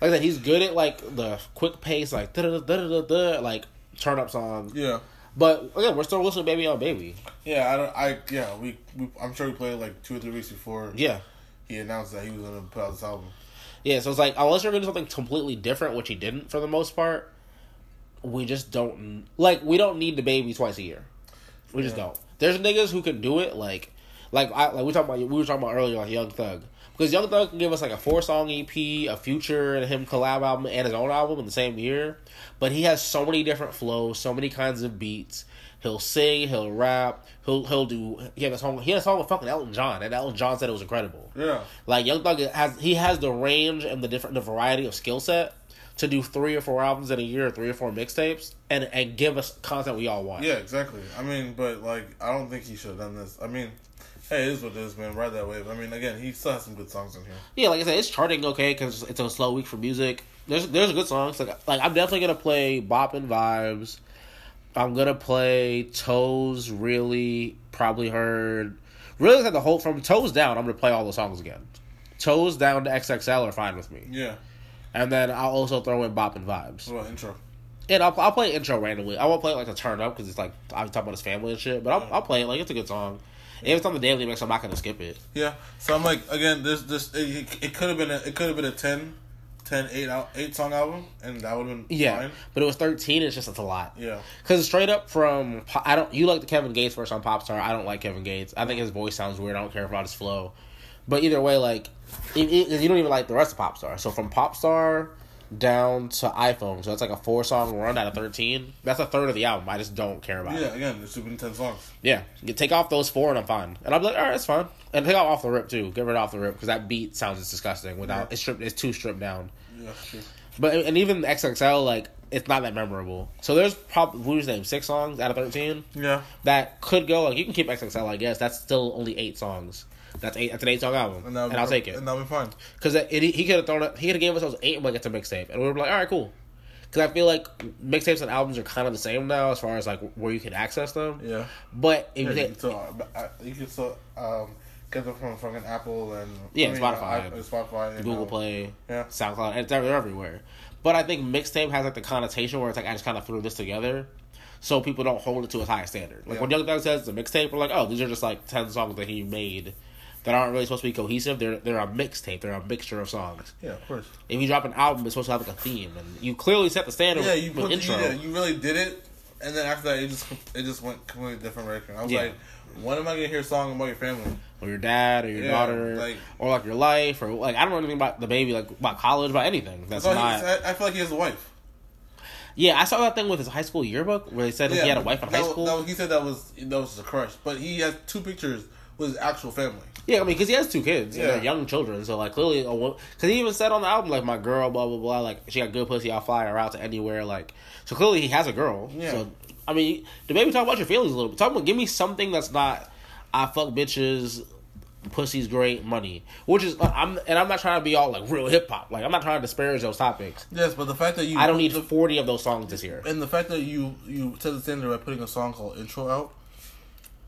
Like that he's good at like the quick pace, like da da da da da, like turn up songs. Yeah, But again, we're still listening to Baby on Baby. yeah. I don't. I yeah. We, we I'm sure we played like two or three weeks before Yeah. he announced that he was gonna put out this album. Yeah, so it's like unless you're gonna do something completely different, which he didn't for the most part, we just don't like we don't need DaBaby twice a year. We just don't. There's niggas who can do it like like I like we talking about we were talking about earlier like Young Thug. Because Young Thug can give us like a four song EP, a future and him collab album and his own album in the same year. But he has so many different flows, so many kinds of beats. He'll sing, he'll rap, he'll he'll do he had a song he had a song with fucking Elton John and Elton John said it was incredible. Yeah, Like Young Thug has he has the range and the different the variety of skill set to do three or four albums in a year, three or four mixtapes, and and give us content we all want. yeah, exactly. I mean, but like, I don't think he should have done this. I mean, hey, it is what it is, man. Ride that wave. I mean, again, he still has some good songs in here. Yeah, like I said, it's charting okay because it's a slow week for music. There's there's good songs. Like like I'm definitely gonna play Bop and Vibes. I'm gonna play Toes. Really, probably heard. Really, like the whole from Toes down. I'm gonna play all the songs again. Toes down to XXL are fine with me, Yeah. and then I'll also throw in Bop and Vibes. What about intro? And I'll, I'll play intro randomly. I won't play it like a turn up because it's like I'm talking about his family and shit. But I'll, I'll play it like it's a good song. If it's on the daily mix, I'm not gonna skip it. Yeah. So I'm like, again, this this it, it could have been a it could have been a 10, 10, 8, out, 8 song album, and that would have been Yeah, fine. but it was 13. It's just it's a lot. Yeah. Because straight up from I don't you like the Kevin Gates verse on Popstar. I don't like Kevin Gates. I think his voice sounds weird. I don't care about his flow. But either way, like it, it, you don't even like the rest of Popstar. So from Popstar down to iPhone, so that's like a four song run out of 13. That's a third of the album. I just don't care about Yeah. it. Again, it's been ten songs. Yeah, you take off those four and I'm fine. And I'm like, all right, it's fine. And take off off the rip too. Get rid of off the rip because that beat sounds disgusting without Yeah. it's stripped. It's too stripped down. Yeah. True. But and even XXL like it's not that memorable. So there's probably who's name six songs out of thirteen Yeah. that could go. Like you can keep XXL, I guess. That's still only eight songs. That's eight. That's an eight song album, and, be I'll take it And that'll be fine. because he he could have thrown it. He could have gave us those eight and like it's a mixtape, and we were like, all right, cool. Because I feel like mixtapes and albums are kind of the same now as far as like where you can access them. Yeah. But if Yeah, you can still, uh, you can still um, get them from fucking Apple and Yeah, I mean, Spotify. uh, Spotify, and, Google uh, Play, Yeah. SoundCloud, and they're, everywhere. But I think mixtape has like the connotation where it's like I just kind of threw this together, so people don't hold it to a high standard. Like Yeah. when Young Thug says it's a mixtape, we're like, oh, these are just like ten songs that he made that aren't really supposed to be cohesive. They're they're a mixtape. They're a mixture of songs. Yeah, of course. If you drop an album, it's supposed to have like a theme, and you clearly set the standard Yeah, you with put intro. Yeah, you really did it, and then after that, it just it just went completely different direction. I was Yeah. like, when am I gonna hear a song about your family? or your dad, or your Yeah, daughter, like- or like your life, or like I don't know anything about DaBaby, like about college, about anything. That's he- not. I, I feel like he has a wife. Yeah, I saw that thing with his high school yearbook where they said he had a wife in high school. was- he said that was that was a crush, but he has two pictures with his actual family. Yeah, I mean, because he has two kids, and Yeah. they're young children, so like clearly, because he even said on the album like my girl, blah blah blah, like she got good pussy, I'll fly her out to anywhere, like so clearly he has a girl. Yeah. So I mean, DaBaby talk about your feelings a little bit. Talk about give me something that's not I fuck bitches, pussy's great, money, which is uh, I'm and I'm not trying to be all like real hip hop, like I'm not trying to disparage those topics. Yes, but the fact that you I don't need the, forty of those songs this year. and the fact that you you set the standard by putting a song called intro out,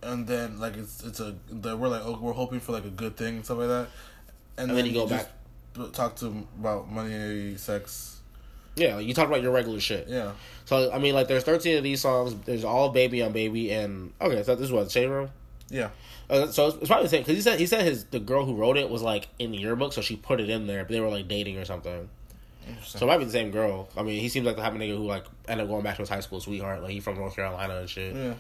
and then like it's it's a that we're like oh we're hoping for like a good thing and stuff like that, and, then you go just talk to him about money, sex. Yeah, you talk about your regular shit. Yeah, So I mean, like there's 13 of these songs. There's all baby on baby, and okay, so this is what Shade Room. yeah, Uh, so it's, it's probably the same because he said he said his the girl who wrote it was like in the yearbook, so she put it in there. But they were like dating or something. So it might be the same girl. I mean, he seems like the type of nigga who like ended up going back to his high school sweetheart. Like he from North Carolina and shit. yeah.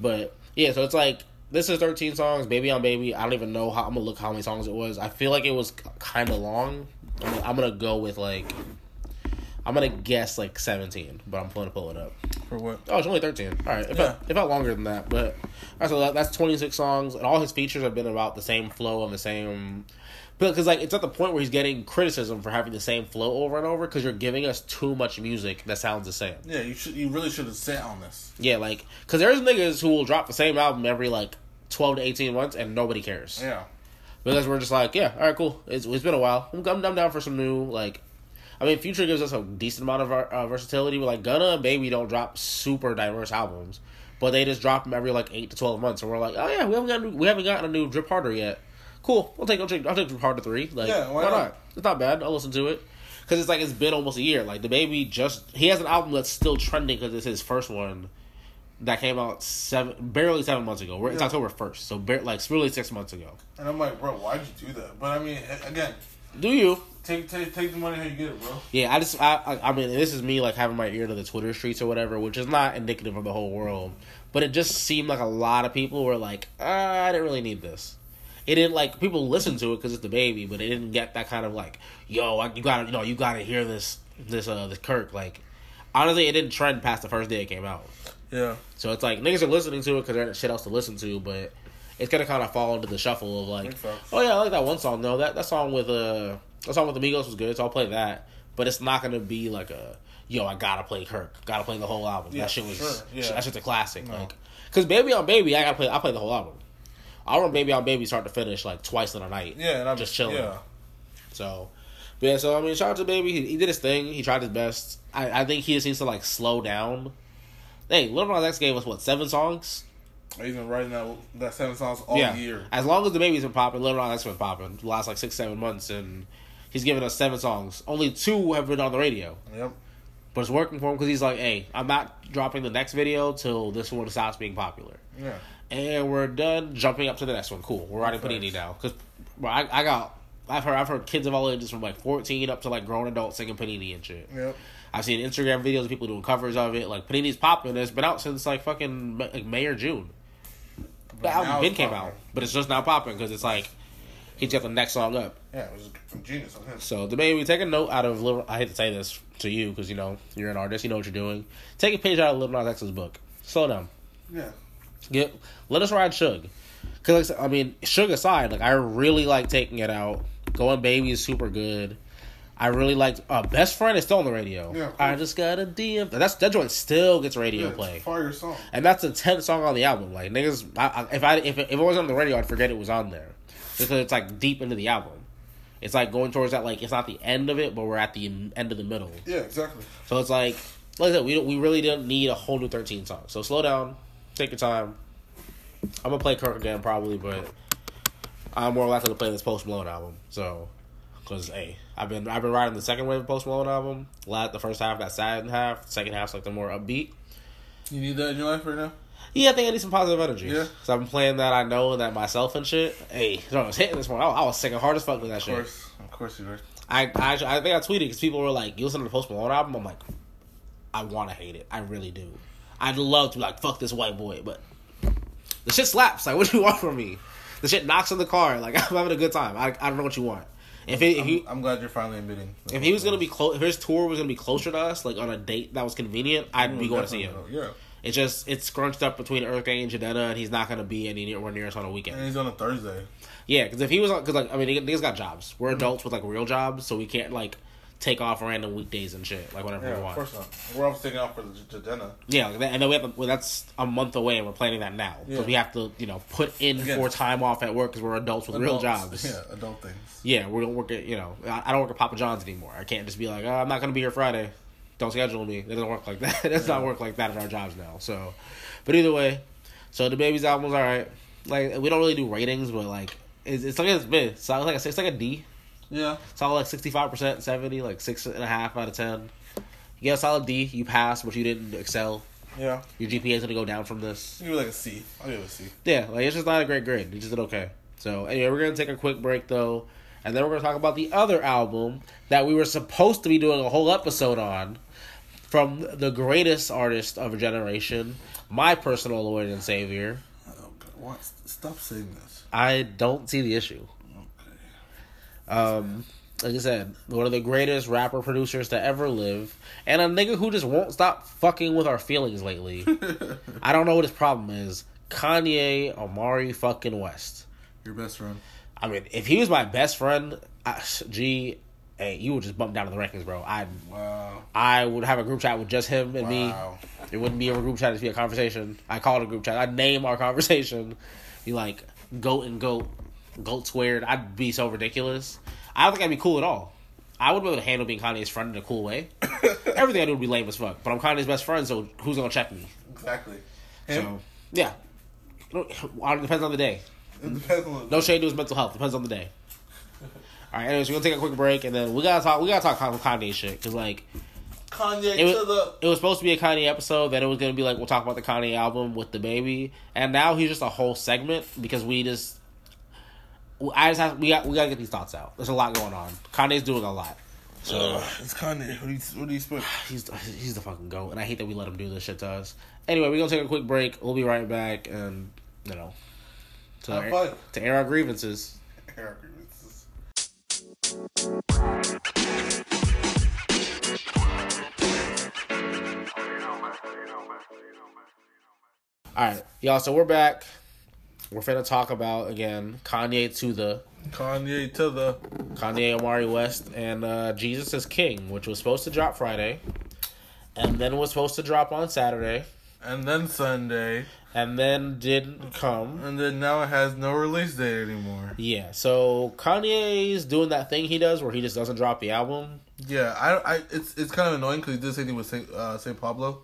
But yeah, so it's like this is 13 songs, Baby on Baby. I don't even know how I'm gonna look how many songs it was. I feel like it was kind of long. I'm gonna, I'm gonna go with like I'm gonna guess like 17, but I'm gonna pull it up. For what? Oh, it's only 13. All right, it, Yeah. felt, it felt longer than that, but all right, so that, that's 26 songs, and all his features have been about the same flow and the same. Because like it's at the point where he's getting criticism for having the same flow over and over because you're giving us too much music that sounds the same. Yeah, you should. You really should have sat on this. Yeah, like because there's niggas who will drop the same album every like 12 to 18 months and nobody cares Yeah. because we're just like, yeah, all right, cool. It's, it's been a while. I'm, I'm, I'm down for some new like. I mean, Future gives us a decent amount of uh, versatility. We're like Gunna and Baby don't drop super diverse albums, but they just drop them every like eight to twelve months, and we're like, oh yeah, we haven't got we haven't gotten a new Drip Harder yet. Cool, I'll take I'll take, I'll take Drip Harder three. Like, Yeah, why why, not? not? It's not bad. I'll listen to it because it's like it's been almost a year. Like DaBaby just he has an album that's still trending because it's his first one that came out seven barely seven months ago. It's Yeah. October first, so bar- like really six months ago. And I'm like, bro, why'd you do that? But I mean, again, Do you? take take take the money how you get it, bro. Yeah, I just I I, I mean this is me like having my ear to the Twitter streets or whatever, which is not indicative of the whole world, but it just seemed like a lot of people were like, ah, I didn't really need this. It didn't like people listen to it because it's DaBaby, but it didn't get that kind of like, yo, you gotta you know you gotta hear this this uh this Kirk like. Honestly, it didn't trend past the first day it came out. Yeah. So it's like niggas are listening to it because there's shit else to listen to, but it's gonna kind of fall into the shuffle of like, oh yeah, I like that one song. No, that that song with uh, that song with Amigos was good, so I'll play that. But it's not gonna be like a yo, I gotta play Kirk, gotta play the whole album. Yeah, that shit was sure, yeah. that shit's a classic. No. Like, cause Baby on Baby, I gotta play. I play the whole album. I run Baby on Baby start to finish like twice in a night. Yeah, and I'm Just chilling. Yeah. So, but yeah, so I mean, shout out to Baby. He, he did his thing. He tried his best. I, I think he just needs to like slow down. Hey, Lil Nas X gave us what seven songs? He's been writing that that seven songs all yeah. year. As long as DaBaby's been popping, Lil Nas X been popping the last like six seven months, and he's given us seven songs. Only two have been on the radio, Yep. but it's working for him because he's like, hey, I'm not dropping the next video till this one stops being popular. Yeah. And we're done jumping up to the next one. Cool. We're writing Panini now because I, I got I've heard I've heard kids of all ages from like fourteen up to like grown adults singing Panini and shit. Yep. I've seen Instagram videos of people doing covers of it. Like Panini's popping. It's been out since like fucking like May or June. But now album been came out, but it's just now popping because it's like he's got the next song up. Yeah, it was from genius on his. So DaBaby, take a note out of. Lil, I hate to say this to you because you know you're an artist, you know what you're doing. Take a page out of Lil Nas X's book. Slow down. Yeah. Get let us ride Suge. Cause like, I mean, Suge aside, like I really like taking it out. Going baby is super good. I really liked uh, best friend is still on the radio. Yeah, I just got a DM. That's that joint still gets radio yeah play, fire song. and that's the tenth song on the album. Like niggas, I, I, if I if it, if it wasn't on the radio, I'd forget it was on there because it's like deep into the album. It's like going towards that like it's not the end of it, but we're at the end of the middle. Yeah, exactly. So it's like, like I said, we we really didn't need a whole new thirteen songs. So slow down, take your time. I'm gonna play Kirk again probably, but I'm more likely to play this Post Malone album. So, because hey, I've been I've been riding the second wave of Post Malone album. La the first half that sad half, the second half's like the more upbeat. You need that in your life right now? Yeah, I think I need some positive energy. Yeah. So I've been playing that I know and that myself and shit. Hey, I was hitting this one. I, I was singing hard as fuck with that shit. Of shit. course. Of course you were. I I, actually- I think I tweeted because people were like, "You listen to the Post Malone album?" I'm like, I want to hate it. I really do. I'd love to be like, "Fuck this white boy," but the shit slaps. Like, what do you want from me? The shit knocks on the car. Like, I'm having a good time. I, I don't know what you want. If it, if I'm, he I'm glad you're finally admitting. if he was gonna be close, if his tour was gonna be closer to us, like on a date that was convenient, I'd be going to see him. Yeah. It's just it's scrunched up between Earth Gang and Jidenna, and he's not gonna be anywhere near us on a weekend. And he's on a Thursday. Yeah, because if he was on, because like I mean, niggas got jobs. We're adults with like real jobs, so we can't like take off random weekdays and shit like whenever Yeah, we of want. course not. We're always taking off for the Jidenna. Yeah, and then we have to, well, that's a month away, and we're planning that now because Yeah. we have to you know put in Again. for time off at work because we're adults with real jobs. Yeah, adult things. Yeah, we don't work at you know I, I don't work at Papa John's anymore. I can't just be like oh, I'm not gonna be here Friday. Don't schedule me. It doesn't work like that. It does not work like that in our jobs now. So, but either way, so DaBaby's album's all right. Like we don't really do ratings, but like it's, it's like it's been. So it's like a, it's like a D. Yeah. Solid like sixty five percent, seventy, like six and a half out of ten. You get a solid D. You pass, but you didn't excel. Yeah. Your GPA is gonna go down from this. It like a C. I'll give it a C. Yeah, like it's just not a great grade. You just did okay. So anyway, we're gonna take a quick break though, and then we're gonna talk about the other album that we were supposed to be doing a whole episode on. from the greatest artist of a generation, my personal Lord and Savior. Oh, okay, what? Stop saying this. I don't see the issue. Um, like I said, one of the greatest rapper producers to ever live, and a nigga who just won't stop fucking with our feelings lately. I don't know what his problem is. Kanye Omari fucking West. Your best friend. I mean, if he was my best friend, I, gee, hey, you would just bump down to the rankings, bro. I Wow. I would have a group chat with just him and me. It wouldn't be a group chat; it'd be a conversation. I call it a group chat. I'd name our conversation. Be like goat and goat, goat squared. I'd be so ridiculous. I don't think I'd be cool at all. I would be able to handle being Kanye's friend in a cool way. Everything I do would be lame as fuck. But I'm Kanye's best friend, so who's gonna check me? Exactly. So Him? yeah, it depends on the day. It depends on No shade to his mental health. Depends on the day. All right. Anyways, we're gonna take a quick break, and then we gotta talk. We gotta talk Kanye shit because like Kanye it was, to the. it was supposed to be a Kanye episode. Then it was gonna be like we'll talk about the Kanye album with DaBaby, and now he's just a whole segment because we just. I just have we got we gotta get these thoughts out. There's a lot going on. Kanye's doing a lot. So it's Kanye. What do you, what do you expect? he's he's the fucking goat, and I hate that we let him do this shit to us. Anyway, we're gonna take a quick break. We'll be right back, and you know, to Have air, fun. to air our grievances. Hair grievances. All right, y'all. So we're back. We're finna talk about again Kanye to the Kanye to the. Kanye Omari West and uh, Jesus is King, which was supposed to drop Friday, and then was supposed to drop on Saturday, And then Sunday. and then didn't come. And then now it has no release date anymore. Yeah, so Kanye's doing that thing he does where he just doesn't drop the album. Yeah, I, I, it's it's kind of annoying because he did the same thing with Saint, uh, Saint Pablo.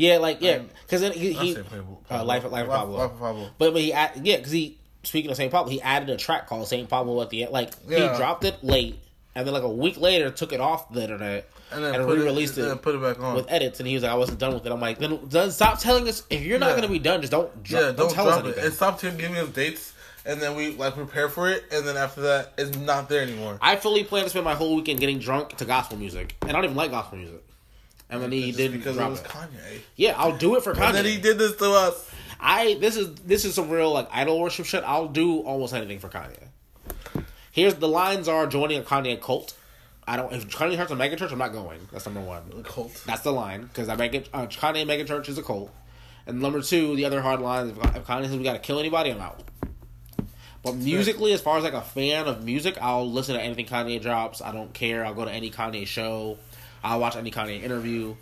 Yeah, like yeah, because then he, Not he Saint Pablo. uh, Life Life of Pablo. Life of Pablo. But, but he yeah, because he speaking of Saint Pablo, he added a track called Saint Pablo at the end. Like Yeah. he dropped it late, and then like a week later took it off the internet And and, then put re-released it, it, and put it back on. with edits. And he was like, "I wasn't done with it." I'm like, "Then, then stop telling us if you're not Yeah. going to be done. Just don't, dro- yeah, don't, don't, tell drop us it. And stop him giving us dates, and then we like prepare for it, and then after that, it's not there anymore. I fully plan to spend my whole weekend getting drunk to gospel music, and I don't even like gospel music. And then he Just did because it was it. Kanye. Yeah, I'll do it for Kanye. And then he did this to us. I this is this is some real like idol worship shit. I'll do almost anything for Kanye. Here's the lines are joining a Kanye cult. I don't if Kanye starts a mega church, I'm not going. That's number one. Cult. That's the line because I make it. Uh, Kanye mega church is a cult. And number two, the other hard line is if, if Kanye says we got to kill anybody, I'm out. But musically, as far as like a fan of music, I'll listen to anything Kanye drops. I don't care. I'll go to any Kanye show. I'll watch any Kanye interview.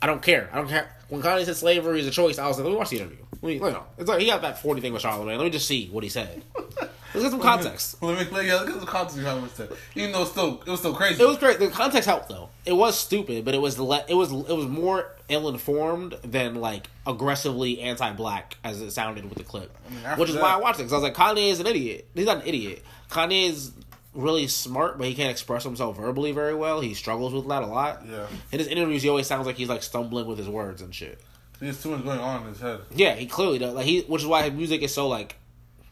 I don't care. I don't care. When Kanye said slavery is a choice, I was like, let me watch the interview. Let me, you know, it's like he got that forty thing with Charlamagne. Let me just see what he said. Let's get some context. Let me, let me, yeah, look at some context it said. Even though it's still, it was still crazy. It was great. The context helped though. It was stupid, but it was le- it was it was more ill informed than like aggressively anti black as it sounded with the clip. mean, Which is that- why I watched it because I was like, Kanye is an idiot. He's not an idiot. Kanye is really smart, but he can't express himself verbally very well. He struggles with that a lot. Yeah. In his interviews, he always sounds like he's like stumbling with his words and shit. There's too much going on in his head. Yeah, he clearly does. Like he, which is why his music is so like,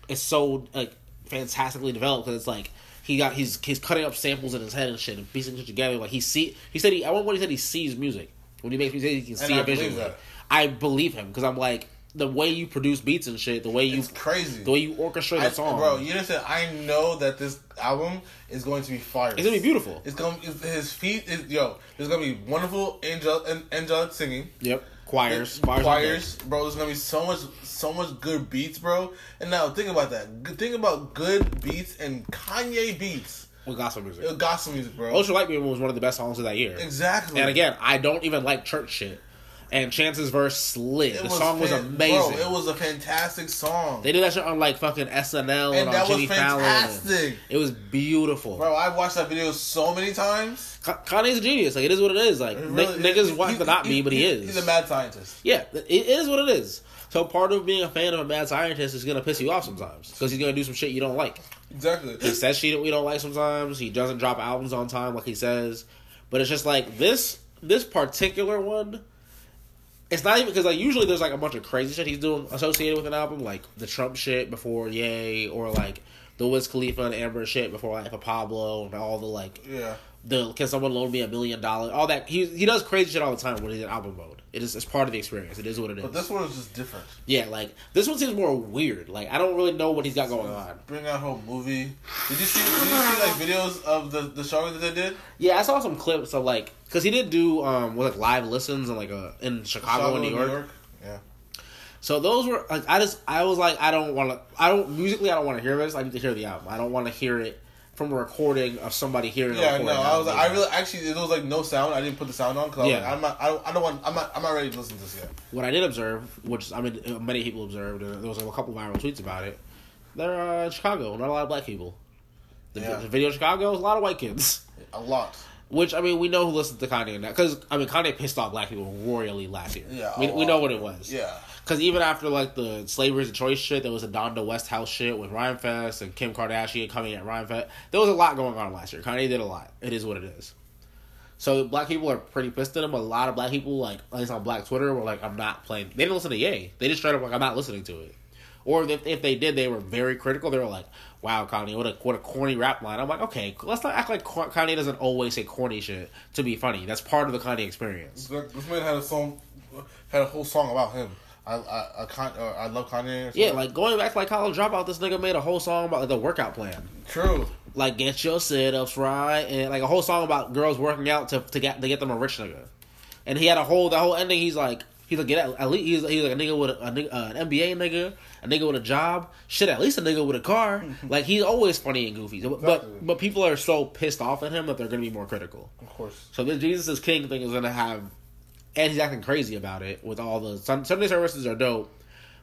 it's so like fantastically developed because it's like he got he's he's cutting up samples in his head and shit and piecing it together. Like he see he said he at one point he said he sees music when he makes music he can see I it visually. I believe him because I'm like the way you produce beats and shit, the way you It's crazy. the way you orchestrate I, a song, bro, you understand? I know that this album is going to be fire. it's gonna be beautiful. It's gonna it's, his feet is yo. There's gonna be wonderful angel and angelic singing. Yep, choirs, choirs, choirs, bro. There's gonna be so much, so much good beats, bro. And now think about that. Think about good beats and Kanye beats, with gospel music. Uh, gospel music, bro. Ultra Light Beam was one of the best songs of that year. exactly. And again, I don't even like church shit. And Chance's verse slid. It the song was amazing. Bro, it was a fantastic song. They did that shit on like fucking SNL and, and on was Jimmy Fallon. It was beautiful. bro. I've watched that video so many times. Ka- Kanye's a genius. Like it is what it is. Like It n- niggas want he- to not be, but he, is. He's a mad scientist. yeah, it it is what it is. So part of being a fan of a mad scientist is gonna piss you off sometimes because he's gonna do some shit you don't like. Exactly. He says shit that we don't like sometimes. He doesn't drop albums on time like he says. But it's just like this this particular one. It's not even because like usually there's like a bunch of crazy shit he's doing associated with an album, like the Trump shit before Ye, or like the Wiz Khalifa and Amber shit before Life of Pablo and all the like Yeah. The can someone loan me a million dollars all that he he does crazy shit all the time when he's in album mode. It is it's part of the experience. It is what it is. But this one is just different. yeah, like this one seems more weird. Like I don't really know what he's got going on. Bring out whole movie. Did you see? Did you see like videos of the the show that they did? Yeah, I saw some clips of like because he did do um with like live listens and like uh in Chicago, and New York. Yeah. So those were like I just I was like I don't want to I don't musically I don't want to hear this. I need to hear the album. I don't want to hear it from a recording of somebody hearing. Yeah, no, I was. like, I really actually there was like no sound. I didn't put the sound on because Yeah. I'm not. I don't, I don't want. I'm not. I'm not ready to listen to this yet. What I did observe, which I mean uh, many people observed, and there was like a couple viral tweets about it. They're uh, in Chicago, not a lot of black people. The, Yeah. the video Chicago is a lot of white kids. A lot. Which I mean, we know who listens to Kanye now because I mean, Kanye pissed off black people royally last year. Yeah, we, we know what it was. Yeah. Because even after like the slavery is a choice shit, there was a Donda West House shit with Ryan Fest and Kim Kardashian coming at Ryan Fest. There was a lot going on last year. Kanye did a lot. It is what it is. So black people are pretty pissed at him. A lot of black people, like at least on Black Twitter, were like, "I'm not playing." They didn't listen to Ye. They just straight up like, "I'm not listening to it." Or if, if they did, they were very critical. They were like, "Wow, Kanye, what a what a corny rap line." I'm like, okay, let's not act like Kanye doesn't always say corny shit to be funny. That's part of the Kanye experience. This man had a song, had a whole song about him. I I I, Con- uh, I love Kanye. Or. Yeah, like going back to like college dropout, this nigga made a whole song about like, the workout plan. true. Like get your sit ups right and like a whole song about girls working out to to get to get them a rich nigga. And he had a whole the whole ending. He's like he's like get at, least he's, he's like a nigga with a, a nigga, uh, an MBA nigga, a nigga with a job. Shit, at least a nigga with a car. like he's always funny and goofy. But Exactly. but, but people are so pissed off at him that they're gonna be more critical. Of course. So this Jesus is King thing is gonna have, and he's acting crazy about it with all the Sun- Sunday services are dope,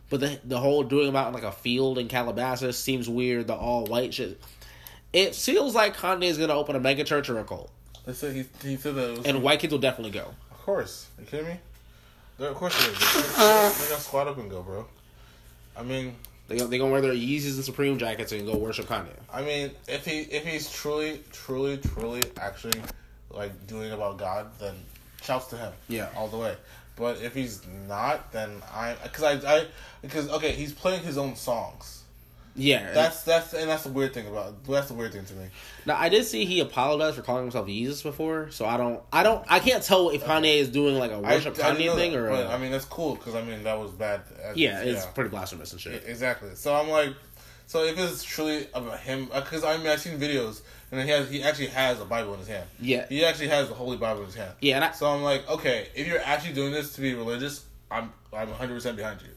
but the the whole doing about in like a field in Calabasas seems weird. The all white shit. It feels like Kanye is gonna open a mega church or a cult, They said he he said that. And white kids will definitely go. of course. You kidding me? They're, of course they. They're, uh. they got squad up and go, bro. I mean, They they gonna wear their Yeezys and Supreme jackets and go worship Kanye. I mean, if he if he's truly, truly, truly actually like doing about God, then shouts to him. Yeah. all the way. But if he's not, then I because I I because okay, he's playing his own songs. Yeah, That's that's and that's the weird thing about that's the weird thing to me. Now I did see he apologized for calling himself Jesus before, so I don't, I don't, I can't tell if Kanye is doing like a worship I didn't Kanye thing that, or. but, a- I mean that's cool because I mean that was bad. yeah, it's pretty blasphemous and shit. exactly. So I'm like, so if it's truly about him, uh, because I mean I've seen videos and he has he actually has a Bible in his hand. Yeah. he actually has the Holy Bible in his hand. Yeah, I, So I'm like, okay, if you're actually doing this to be religious, I'm I'm 100 percent behind you.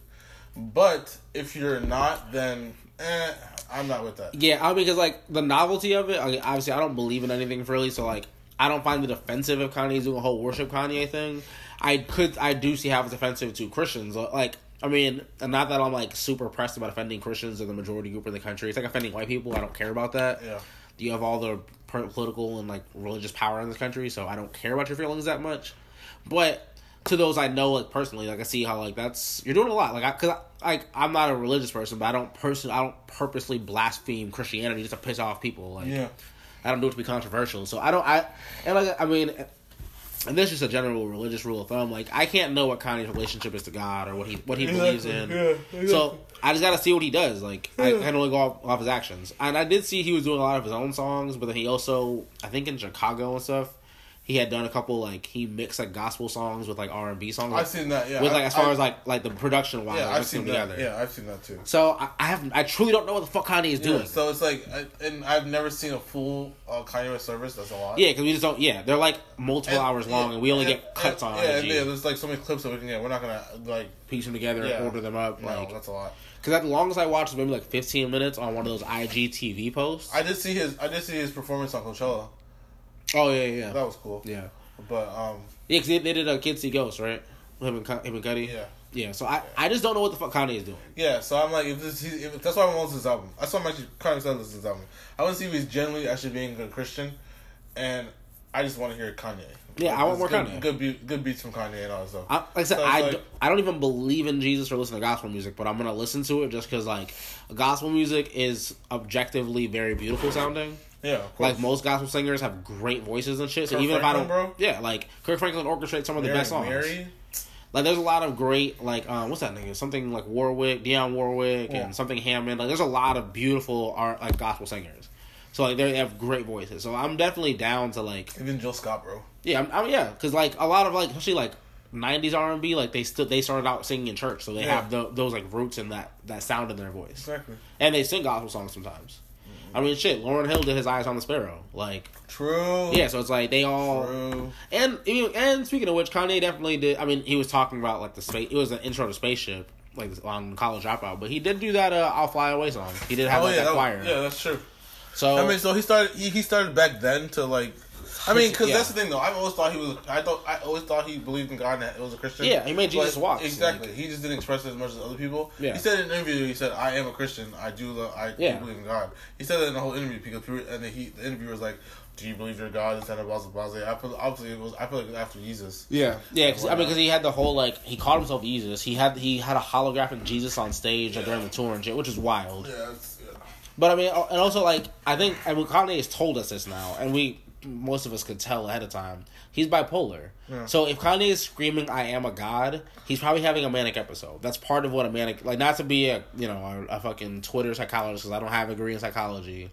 But if you're not, then eh, I'm not with that. Yeah, I mean, because like the novelty of it. I mean, obviously, I don't believe in anything really, so like I don't find it offensive if Kanye's doing a whole worship Kanye thing. I could, I do see how it's offensive to Christians. Like, I mean, and not that I'm like super pressed about offending Christians or the majority group in the country. It's like offending white people. I don't care about that. Yeah. You have all the political and like religious power in this country, so I don't care about your feelings that much. But to those I know, like personally, like I see how like that's you're doing a lot. Like, I, cause I, like I'm not a religious person, but I don't person I don't purposely blaspheme Christianity just to piss off people. Like, Yeah. I don't do it to be controversial. So I don't. I and like I mean, and this is just a general religious rule of thumb. Like I can't know what Kanye's relationship is to God or what he what he believes in. Yeah, exactly. So I just got to see what he does. Like I can only go off, off his actions. And I did see he was doing a lot of his own songs, but then he also I think in Chicago and stuff. He had done a couple like he mixed like gospel songs with like R and B songs. I've seen that. Yeah, with like as far I- as like like the production wise, yeah, like, I've seen that. together. Yeah, I've seen that too. So I, I have I truly don't know what the fuck Kanye is doing. So it's like, I, and I've never seen a full uh, Kanye West service. That's a lot. Yeah, because we just don't. Yeah, they're like multiple And- hours long, yeah, and we only and- get cuts and- on Yeah, yeah, there's like so many clips that we can get. We're not gonna like. piece them together Yeah. and order them up. No, Like, that's a lot. because at the longest I watched was maybe like 15 minutes on one of those IGTV posts. I did see his. I did see his performance on Coachella. Oh yeah, yeah, That was cool. Yeah, But um, yeah. Because they, they did a Kids See Ghost, right? Him and him and Cudi. yeah, Yeah. So I, I just don't know what the fuck Kanye is doing. yeah. So I'm like, if this, he, if, that's why I want to listen to this album. That's why I'm actually kind of excited to listen to this album. I want to see if he's genuinely actually being a Christian, and I just want to hear Kanye. Yeah, I want more good, Kanye. Good, beat, good beats from Kanye and all that stuff. I, like I said, So I, like- d- I don't even believe in Jesus or listen to gospel music, but I'm gonna listen to it just because like gospel music is objectively very beautiful sounding. Yeah, course. Like most gospel singers have great voices and shit. So Kirk even if I don't, bro? yeah, like Kirk Franklin orchestrates some of the best songs. Mary, Like there's a lot of great like um, what's that nigga? Something like Warwick, Dionne Warwick, Yeah. and something Hammond. Like there's a lot of beautiful art like gospel singers. So like they have great voices. So I'm definitely down to like Even Jill Scott, bro. yeah, I'm, I'm yeah, because like a lot of like especially like '90s R&B, like they still they started out singing in church, so they Yeah. have the, those like roots and that that sound in their voice, Exactly. and they sing gospel songs sometimes. I mean, shit, Lauryn Hill did his Eyes on the Sparrow, like True. yeah, so it's like they all True. and and speaking of which, Kanye definitely did. I mean, he was talking about like the space. It was an intro to spaceship, like on College Dropout, but he did do that uh, "I'll Fly Away" song. He did have Oh like, yeah, that that, choir. yeah, that's true. So I mean, so he started. He, he started back then to like. I mean, because Yeah. that's the thing, though. I've always thought he was. I thought. I always thought he believed in God and that it was a Christian. Yeah, he made Jesus But- walks, Exactly. like- he just didn't express it as much as other people. Yeah. He said in an interview, he said, "I am a Christian. I do. Love, I do believe in God." He said that in the whole interview because people, and then he the interviewer was like, "Do you believe you're God?" instead of "Blah blah blah." I feel obviously it was. I feel like it was after Jesus. Yeah, yeah. Cause, I mean, because he had the whole like he called himself Jesus. He had he had a holographic Jesus on stage like, during the tour and shit, which is wild. Yeah. It's, yeah. But I mean, and also like I think I mean Kanye has told us this now, and we most of us could tell ahead of time. He's bipolar. Yeah. So if Kanye is screaming "I am a god," he's probably having a manic episode. That's part of what a manic like. Not to be a you know a, a fucking Twitter psychologist because I don't have a degree in psychology,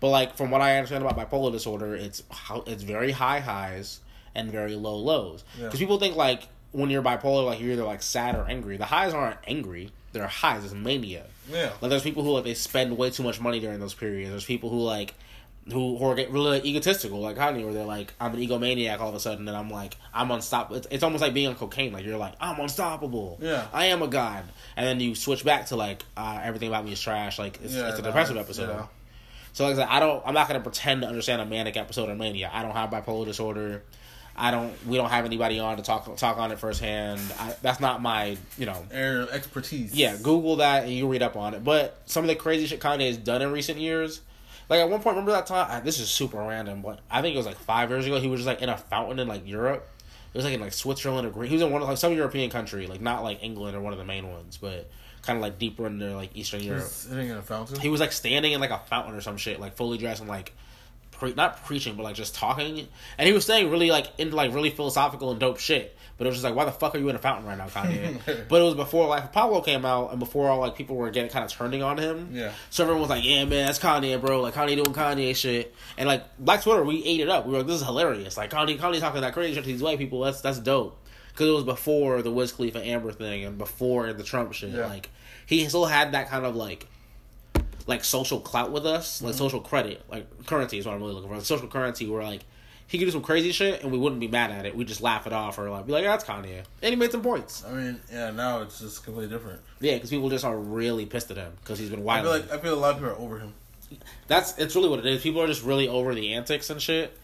but like from what I understand about bipolar disorder, it's how it's very high highs and very low lows. Yeah. Because people think like when you're bipolar, like you're either like sad or angry. The highs aren't angry; they're highs. It's mania. Yeah. Like there's people who like they spend way too much money during those periods. There's people who like who, who are get really like, egotistical, like Kanye, where they're like, I'm an egomaniac all of a sudden, and I'm like, I'm unstoppable. It's, it's almost like being on cocaine. Like you're like, I'm unstoppable. Yeah. I am a god, and then you switch back to like, uh, everything about me is trash. Like it's, Yeah, it's a no, depressive it's- episode. yeah. So like I said, I don't. I'm not gonna pretend to understand a manic episode of mania. I don't have bipolar disorder. I don't. We don't have anybody on to talk talk on it firsthand. I, that's not my you know Area of expertise. yeah, Google that and you read up on it. But some of the crazy shit Kanye has done in recent years, like at one point, remember that time? I, this is super random, but I think it was like five years ago. He was just like in a fountain in like Europe. It was like in like Switzerland or Greece. He was in one of like some European country, like not like England or one of the main ones, but kind of like deeper into like Eastern He Europe. was sitting in a fountain. He was like standing in like a fountain or some shit, like fully dressed and like pre- not preaching, but like just talking. And he was saying really like into like really philosophical and dope shit. But it was just like, why the fuck are you in a fountain right now, Kanye? but it was before Life of Pablo came out and before all like people were getting kind of turning on him. Yeah. So everyone was like, yeah, man, that's Kanye, bro. Like Kanye doing Kanye shit. And like Black Twitter, we ate it up. We were like, this is hilarious. Like Kanye, Kanye talking that crazy shit to these white people. That's that's dope. Because it was before the Wiz Khalifa Amber thing and before the Trump shit. Yeah. Like he still had that kind of like like social clout with us, like mm-hmm. social credit, like currency is what I'm really looking for. Social currency where like he could do some crazy shit and we wouldn't be mad at it. We just laugh it off or like be like, yeah, that's Kanye, and he made some points. I mean, yeah. Now it's just completely different. Yeah, because people just are really pissed at him because he's been I wild. feel like I feel a lot of people are over him. That's it's really what it is. People are just really over the antics and shit.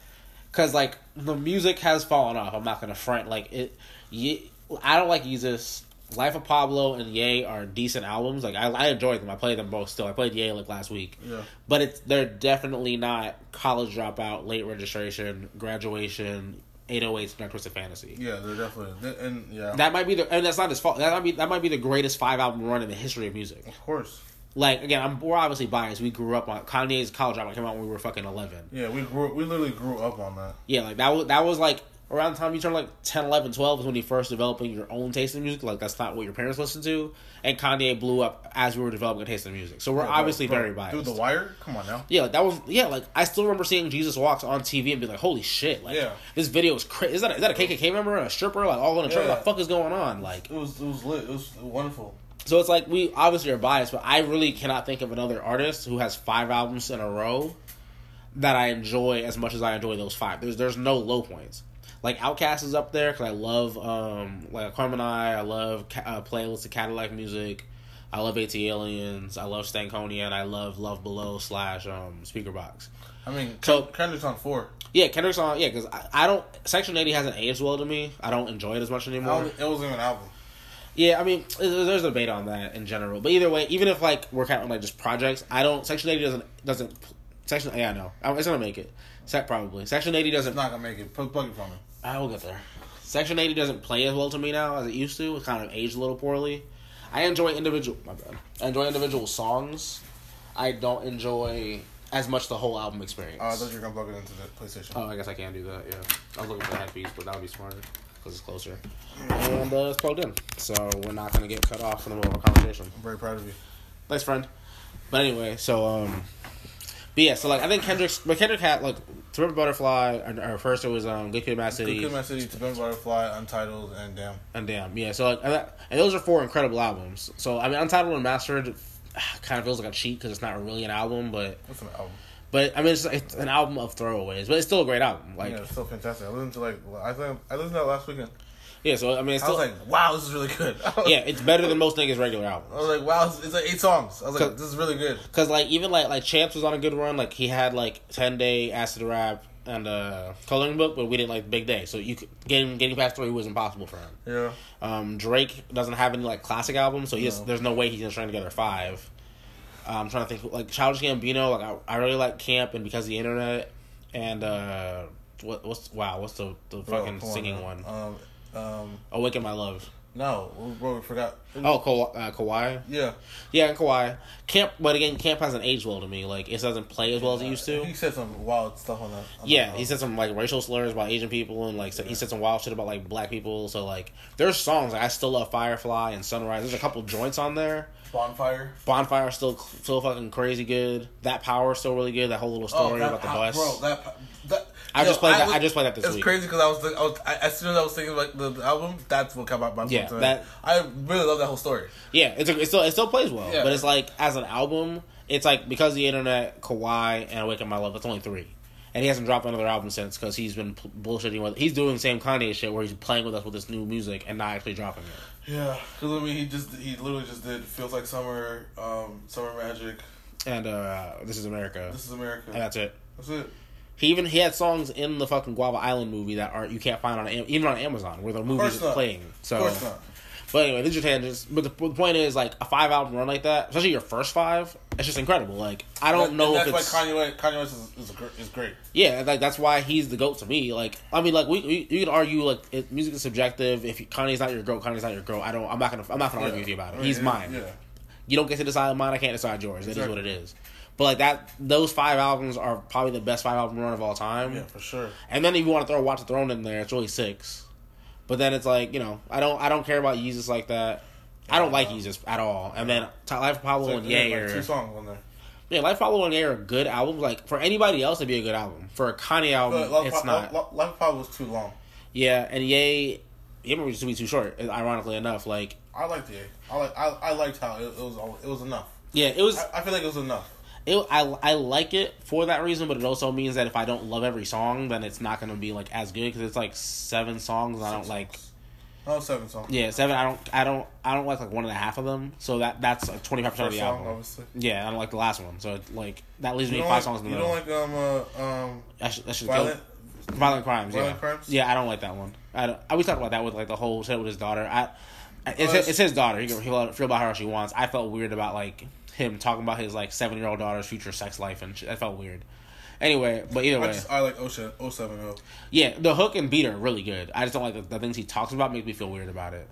Cause like the music has fallen off. I'm not gonna front. Like it, Ye, I don't like Jesus. Life of Pablo and Ye are decent albums. Like I, I enjoyed them. I played them both still. I played Ye like last week. Yeah. But it's they're definitely not college dropout, late registration, graduation, 808s, Dark Twisted Fantasy. Yeah, they're definitely they- and yeah. That might be the and that's not his fault. That might be that might be the greatest five album run in the history of music. of course. Like again, I'm we're obviously biased. We grew up on Kanye's college album came out when we were fucking eleven. Yeah, we grew. We literally grew up on that. Yeah, like that was that was like around the time you turn like 10, 11, 12 is when you first developing your own taste in music. Like that's not what your parents listened to. And Kanye blew up as we were developing a taste in music. So we're bro, obviously bro, very biased. Dude, The Wire. Come on now. yeah, like that was yeah. Like I still remember seeing Jesus Walks on TV and be like, "Holy shit!" Like Yeah. this video is crazy. Is that is that a KKK member, a stripper, like all in a? Yeah. What the fuck is going on? Like It was. It was lit. It was wonderful. so it's like we obviously are biased, but I really cannot think of another artist who has five albums in a row that I enjoy as much as I enjoy those five. There's there's no low points. Like Outkast is up there because I love um like Carmen I. I love ca- uh, playlists of Cadillac music. I love ATLiens. I love Stankonia, and I love Love Below slash um Speakerboxxx. I mean, So- Kendrick's on four. Yeah, Kendrick's on. Yeah, because I, I don't. Section eighty hasn't aged well to me. I don't enjoy it as much anymore. It wasn't an album. Yeah, I mean, there's a debate on that in general. But either way, even if like we're counting like just projects, I don't. Section eighty doesn't doesn't. Section yeah, no, it's gonna make it. Set probably. Section eighty doesn't. not gonna make it. Put plug it from him. I will get there. Section eighty doesn't play as well to me now as it used to. It kind of aged a little poorly. I enjoy individual. My bad. I enjoy individual songs. I don't enjoy as much the whole album experience. Oh, I thought you were gonna plug it into the PlayStation. Oh, I guess I can do that. Yeah, I was looking for the headpiece, but that would be smarter. because it's closer, and uh, it's plugged in, so we're not gonna get cut off in the middle of a conversation. I'm very proud of you. Thanks, friend. But anyway, so um, but yeah, so like I think Kendrick's, but Kendrick had like To Remember Butterfly, or, or first it was um Good Kid, Mad City, Good Kid, Mad City, To Pimp Butterfly, Untitled, and Damn. and Damn, yeah. So like, and, that, and those are four incredible albums. So I mean, Untitled Unmastered kind of feels like a cheat because it's not really an album, but What's an album? but I mean it's, it's an album of throwaways, but it's still a great album. Like yeah, it's still fantastic. I listened to like I think I listened to that last weekend. Yeah, so I mean it's I was still like, wow, this is really good. Yeah, it's better than most niggas' regular albums. I was like, wow, it's, like eight songs. I was like, this is really good. Cause like even like like Chance was on a good run. Like he had like ten day acid rap and uh coloring book, but we didn't like Big Day. So you could, getting getting past three was impossible for him. Yeah. Um, Drake doesn't have any like classic albums, so he just, No. there's no way he's gonna string together five. Uh, I'm trying to think like Childish Gambino. Like I, I really like Camp and because of the internet and uh what what's wow what's the the fucking on singing one? Um, um, Awaken My Love. no, bro, we forgot. Oh, Ka- uh, Kauai. Yeah. Yeah, and Kauai. Camp, but again, Camp hasn't aged well to me. Like it doesn't play as well as it used to. He said some wild stuff on that. on Yeah, that he said some like racial slurs about Asian people and like he said some wild shit about like black people. So like there's songs like I still love Firefly and Sunrise. There's a couple joints on there. bonfire. Bonfire still still fucking crazy good. That power still really good. That whole little story Oh, about the bus. bro. That that. I yo, just played that. was- I just played that this It's week. crazy because I was, I was I, as soon as I was thinking about the, the album, that's what came out my Yeah, that- I really love that whole story. Yeah, it's a, it still it still plays well, Yeah. but it's like as an album, it's like because of the internet, Kauai and Awaken My Love. It's only three, and he hasn't dropped another album since because he's been bullshitting with. He's doing the same Kanye shit where he's playing with us with this new music and not actually dropping it. Yeah, because I mean, he just he literally just did feels like summer, um, summer magic. And uh this is America, This is America. and that's it. That's it. He even he had songs in the fucking Guava Island movie that are you can't find on even on Amazon where the movie is not. playing. So, Of course not. but anyway, these are tangents. But the, the point is, like a five album run like that, especially your first five, it's just incredible. Like I don't That- know and if that's it's why Kanye West, Kanye West is, is, is great. yeah, like that's why he's the goat to me. Like I mean, like we, we you can argue like it, music is subjective. If Kanye's not your goat, Kanye's not your goat. I don't. I'm not gonna. I'm not gonna argue with you about it. He's mine. Yeah. You don't get to decide mine. I can't decide yours. It is Exactly. what it is. But like that, those five albums are probably the best five album run of all time. Yeah, for sure. And then if you want to throw Watch the Throne in there, it's really six. But then it's like you know, I don't I don't care about Yeezus like that. I don't like Yeezus at all. And then Life of Pablo So, and yeah, Ye like are two songs on there. yeah, Life of Pablo and Ye are good albums. Like for anybody else, it'd be a good album. For a Kanye album, it's Pop- not. Life Pop was too long. Yeah, and Ye, Ye used to be too short. Ironically enough, like I liked it. I like I, I liked how it, it was all- it was enough. yeah, it was. I, I feel like it was enough. It, I I like it for that reason, but it also means that if I don't love every song, then it's not gonna be like as good because it's like seven songs. And I don't like. Oh, seven songs. Yeah, seven. I don't. I don't. I don't like like one and a half of them. So that that's like twenty five percent of the song, album. obviously. Yeah, I don't like the last one. So like that leaves You me five like, songs in the you middle. don't like um uh, um That should, that should violent. go. Violent crimes. Violent yeah. Crimes? Yeah, I don't like that one. I don't, I we talked about that with like the whole shit with his daughter. I. I- It's, Oh, it's- it's his daughter. He can he'll feel about her how she wants. I felt weird about like him talking about his like seven year old daughter's future sex life and shit. That felt weird. Anyway, but either I way, just I like 07, 070. yeah, the hook and beat are really good. I just don't like the, the things he talks about make me feel weird about it.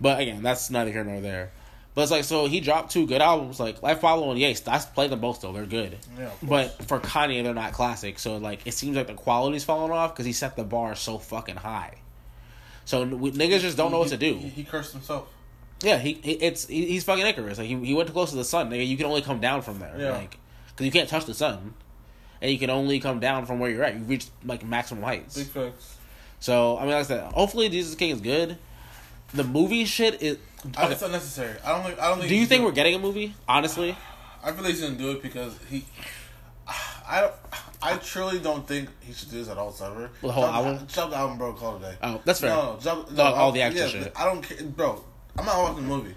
But again, that's neither here nor there. But it's like so he dropped two good albums like Life Follow and Yes. I play them both though; they're good. Yeah, but for Kanye, they're not classic. So like it seems like the quality's falling off because he set the bar so fucking high. So we, niggas just don't know what to do. He, he cursed himself. Yeah, he, he it's he, he's fucking Icarus. Like he, he went too close to the sun. Nigga, you can only come down from there. Yeah. Like because you can't touch the sun, and you can only come down from where you're at. You reach like maximum heights. Big facts. So I mean, like I said, hopefully Jesus King is good. The movie shit is. Uh, I, Okay. it's unnecessary. I don't think. I don't think. Do you think we're getting a movie? Honestly, I feel like he's gonna do it because he. I don't. I truly don't think he should do this at all. Ever. The whole drop album? Drop the album, bro. Call it a day. Oh, that's fair. No, no, drop, No, all the yeah, shit. I don't care, bro. I'm not watching the movie.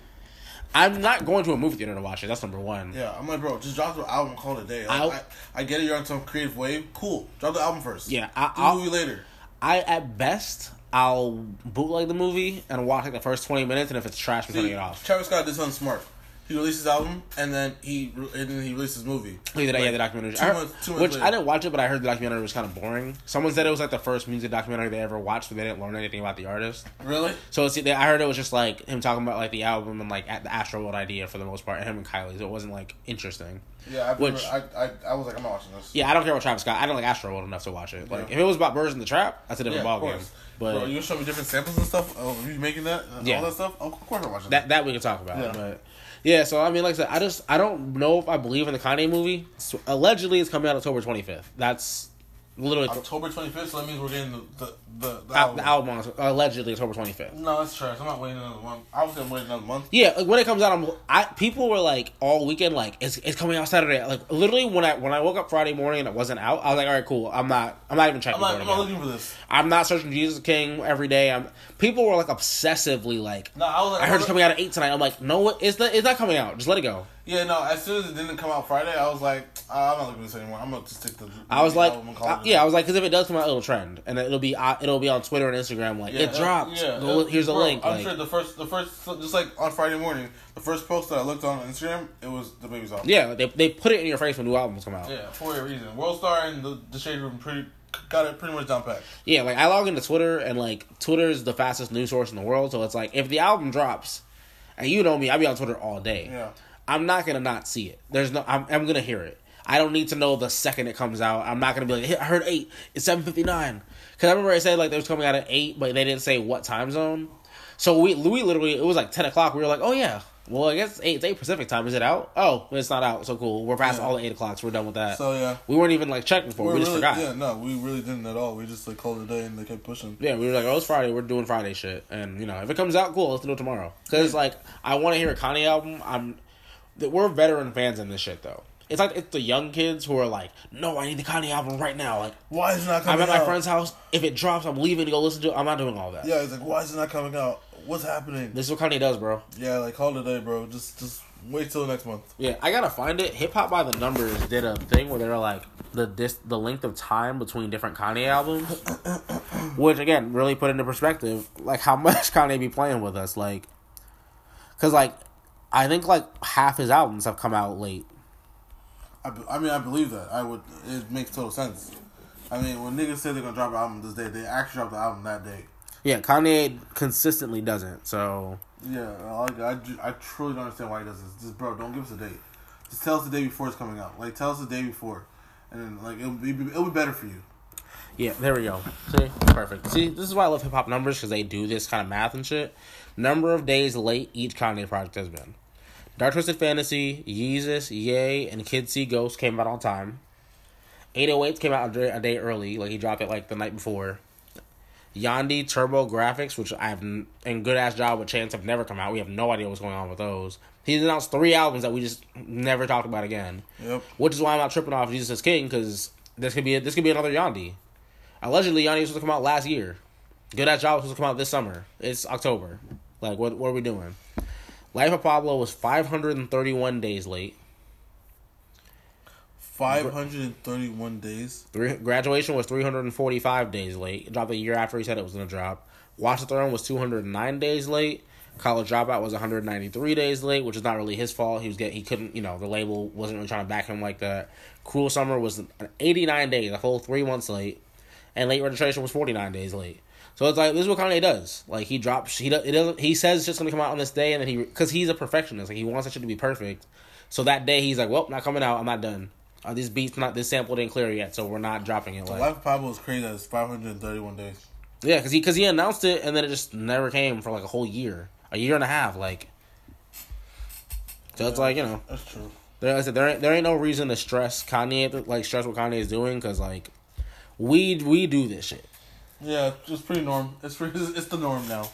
I'm not going to a movie theater to watch it. That's number one. Yeah, I'm like, bro, just drop the album, call it a day. Like, I, I get it, you're on some creative wave. Cool, drop the album first. Yeah, I- do I'll- movie later. I at best I'll bootleg the movie and watch like the first twenty minutes, and if it's trash, I'm turning it off. Travis Scott did something smart. He released his album and then he and then he released his movie. Oh, yeah, the- yeah, the documentary. Two I heard- months, two months which later. I didn't watch it, but I heard the documentary was kind of boring. Someone said it was like the first music documentary they ever watched, but they didn't learn anything about the artist. Really? So it's, I heard it was just like him talking about like the album and like at the Astro World idea for the most part, and him and Kylie. So it wasn't like interesting. Yeah, I've Which- never, I, I I was like, I'm not watching this. Yeah, I don't care about Travis Scott. I don't like Astro well enough to watch it. Like Yeah. if it was about Birds in the Trap, that's a different Yeah, ballgame. But Bro, you show me different samples and stuff oh, of you making that, uh, and Yeah. all that stuff. Of course, I'm watching that that we can talk about. Yeah. But yeah, so I mean, like I said, I just I don't know if I believe in the Kanye movie. So, allegedly, it's coming out October twenty fifth. That's literally October 25th, so that means we're getting the the, the, the album. the album on allegedly October twenty fifth. No, that's trash. I'm not waiting another month. I was gonna wait another month. Yeah, like when it comes out, I'm, I people were like all weekend like it's, it's coming out Saturday. Like literally when I when I woke up Friday morning and it wasn't out, I was like, all right, cool. I'm not I'm not even checking. I'm not, I'm not looking for this. I'm not searching Jesus King every day. I'm people were like obsessively like. No, I was like, I heard it's coming out at eight tonight. I'm like, no, it's not. It's not coming out. Just let it go. Yeah, no. As soon as it didn't come out Friday, I was like, uh, I'm not looking at this anymore. I'm gonna stick to. The I was like, album and call it a yeah, I was like, because if it does come out, it'll trend, and it'll be uh, it'll be on Twitter and Instagram. Like Yeah, it dropped. Yeah, Go- uh, here's a link. I'm like- sure the first, the first, just like on Friday morning, the first post that I looked on Instagram, it was DaBaby's album. yeah, they they put it in your face when new albums come out. Yeah, for a reason. World Star and the, the Shade Room pretty got it pretty much down pat. Yeah, like I log into Twitter and like Twitter is the fastest news source in the world. So it's like if the album drops, and you know me, I'll be on Twitter all day. Yeah. I'm not gonna not see it. There's no. I'm, I'm gonna hear it. I don't need to know the second it comes out. I'm not gonna be like, "Hey, I heard eight. It's seven fifty nine. Because I remember I said like they was coming out at eight, but they didn't say what time zone. So we we literally it was like ten o'clock. We were like, oh yeah. Well, I guess it's eight, it's eight Pacific time. Is it out? Oh, it's not out. So cool. We're past Yeah. all the eight o'clocks. We're done with that. So yeah. we weren't even like checking for. We're We just really, forgot. Yeah, no, we really didn't at all. We just like called it a day and they kept pushing. Yeah, we were like, oh, it's Friday. We're doing Friday shit, and you know, if it comes out, cool. Let's do it tomorrow. Because like, I want to hear a Kanye album. I'm, we're veteran fans in this shit though. It's like it's the young kids who are like, no, I need the Kanye album right now. Like, Why is it not coming? Out? I'm at my out? friend's house. If it drops, I'm leaving to go listen to it. I'm not doing all that. Yeah, it's like, why is it not coming out? What's happening? This is what Kanye does, bro. Yeah, like call it a day, bro. Just just wait till next month. Yeah, I gotta find it. Hip Hop by the Numbers did a thing where they were like the dis- the length of time between different Kanye albums, which again really put into perspective like how much Kanye be playing with us. Like, cause like I think like half his albums have come out late. I, I mean, I believe that. I would. It makes total sense. I mean, when niggas say they're gonna drop an album this day, they actually drop the album that day. Yeah, Kanye consistently doesn't. So Yeah, like- I, I truly don't understand why he does this. Just bro, don't give us a date. Just tell us the day before it's coming out. Like tell us the day before, and then like it'll be it'll be better for you. yeah, there we go. See, perfect. See, this is why I love hip hop numbers because they do this kind of math and shit. Number of days late each Kanye project has been. Dark Twisted Fantasy, Yeezus, Ye, and Kid See Ghost came out on time. 808s came out a day, a day early, like he dropped it like the night before. Yandhi Turbo Grafx, which I have n- and Good Ass Job with Chance have never come out. We have no idea what's going on with those. He's announced three albums that we just never talked about again. Yep. Which is why I'm not tripping off Jesus is King because this could be this could be another Yandhi. Allegedly, Yandhi was supposed to come out last year. Good Ass Job was supposed to come out this summer. It's October. Like, what what are we doing? Life of Pablo was 531 days late. Five hundred and thirty-one days. Three, graduation was 345 days late. It dropped a year after he said it was going to drop. Watch the Throne was 209 days late. College Dropout was 193 days late, which is not really his fault. He was get he couldn't you know the label wasn't really trying to back him like that. Cruel Summer was 89 days, a full three months late, and late registration was 49 days late. So it's like this is what Kanye does. Like he drops, he does, it doesn't. He says it's just gonna come out on this day, and then he because he's a perfectionist. Like he wants that shit to be perfect. So that day he's like, well, not coming out. I'm not done. Uh, this beat's not this sample didn't clear yet, so we're not dropping it. Like, Life of Pablo is crazy. That's five hundred and thirty-one days. yeah, because he because he announced it and then it just never came for like a whole year, a year and a half. Like, so it's like you know, That's true. there, like I said, there ain't there ain't no reason to stress Kanye like stress what Kanye is doing because like we we do this shit. Yeah, it's pretty norm. It's pretty, it's the norm now.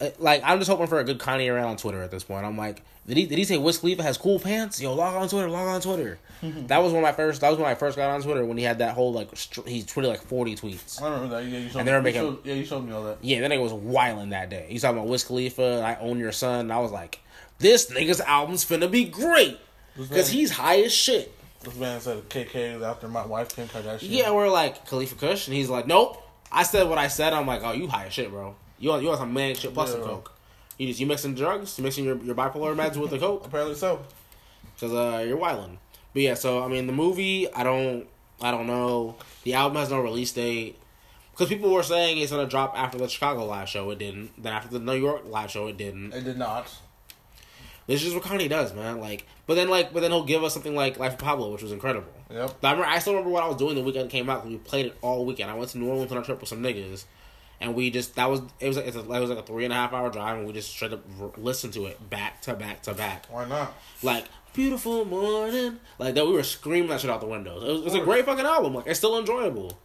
Uh, Like I'm just hoping for a good Kanye around on Twitter at this point. I'm like, did he did he say Wiz Khalifa has cool pants? Yo, log on Twitter, log on Twitter. that was when I first that was when I first got on Twitter when he had that whole like str- he tweeted like 40 tweets. I remember that. Yeah, you showed And me. they were you making- showed, yeah, you showed me all that. Yeah, that nigga was wilding that day. He's talking about Wiz Khalifa, I own your son. And I was like, this nigga's album's finna be great. Because he's high as shit. This man said KK is after my wife Kim Kardashian. Yeah, we're like, Khalifa Kush. And he's like, nope. I said what I said. I'm like, oh, you high as shit, bro. You on, you on some manic shit plus some coke. You just, you mixing drugs? You mixing your, your bipolar meds with the coke? apparently so. Because uh, you're wilding. But yeah, so, I mean, the movie, I don't, I don't know. The album has no release date. Because people were saying it's to drop after the Chicago live show. It didn't. Then after the New York live show, it didn't. It did not. This is what Kanye does, man. Like, but then like, but then he'll give us something like Life of Pablo, which was incredible. Yep. I remember, I still remember what I was doing the weekend came out. We played it all weekend. I went to New Orleans on a trip with some niggas, and we just that was it was a, it was like a three and a half hour drive, and we just straight up listened to it back to back to back, Why not? like beautiful morning, like that. We were screaming that shit out the windows. It was, it was a great fucking album. Like it's still enjoyable.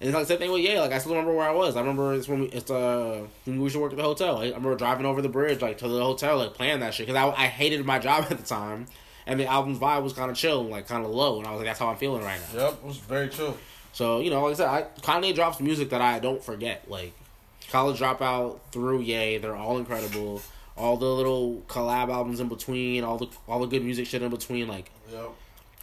And it's like the same thing with yeah. Like I still remember where I was. I remember it's when we it's uh when we used to work at the hotel. I remember driving over the bridge like to the hotel like playing that shit because I I hated my job at the time, and the album's vibe was kind of chill, like kind of low, and I was like that's how I'm feeling right now. Yep, it was very chill. So you know, like I said, I, Kanye drops music that I don't forget. Like College Dropout through Ye, they're all incredible. All the little collab albums in between, all the all the good music shit in between. Like Yep.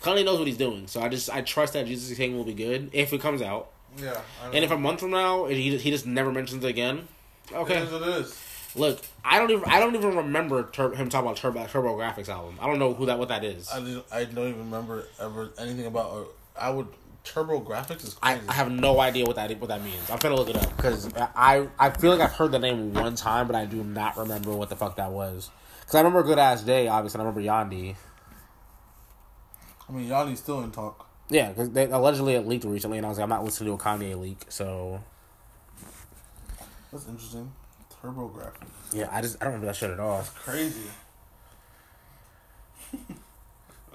Kanye knows what he's doing, so I just I trust that Jesus King will be good if it comes out. Yeah. And if a month from now he he just never mentions it again, okay. It is it is. Look, I don't even I don't even remember tur- him talking about Turbo Turbo Grafx album. I don't know who that what that is. I, I don't even remember ever anything about. Uh, I would Turbo Grafx is I, crazy. I have no idea what that what that means. I'm gonna look it up because I I feel like I've heard the name one time, but I do not remember what the fuck that was. Because I remember Good Ass Day, obviously. and I remember Yandhi. I mean, Yandhi's still in talk. Yeah, because they allegedly it leaked recently, and I was like, I'm not listening to a Kanye leak. So That's interesting. Yeah, I just I don't remember that shit at all. It's crazy.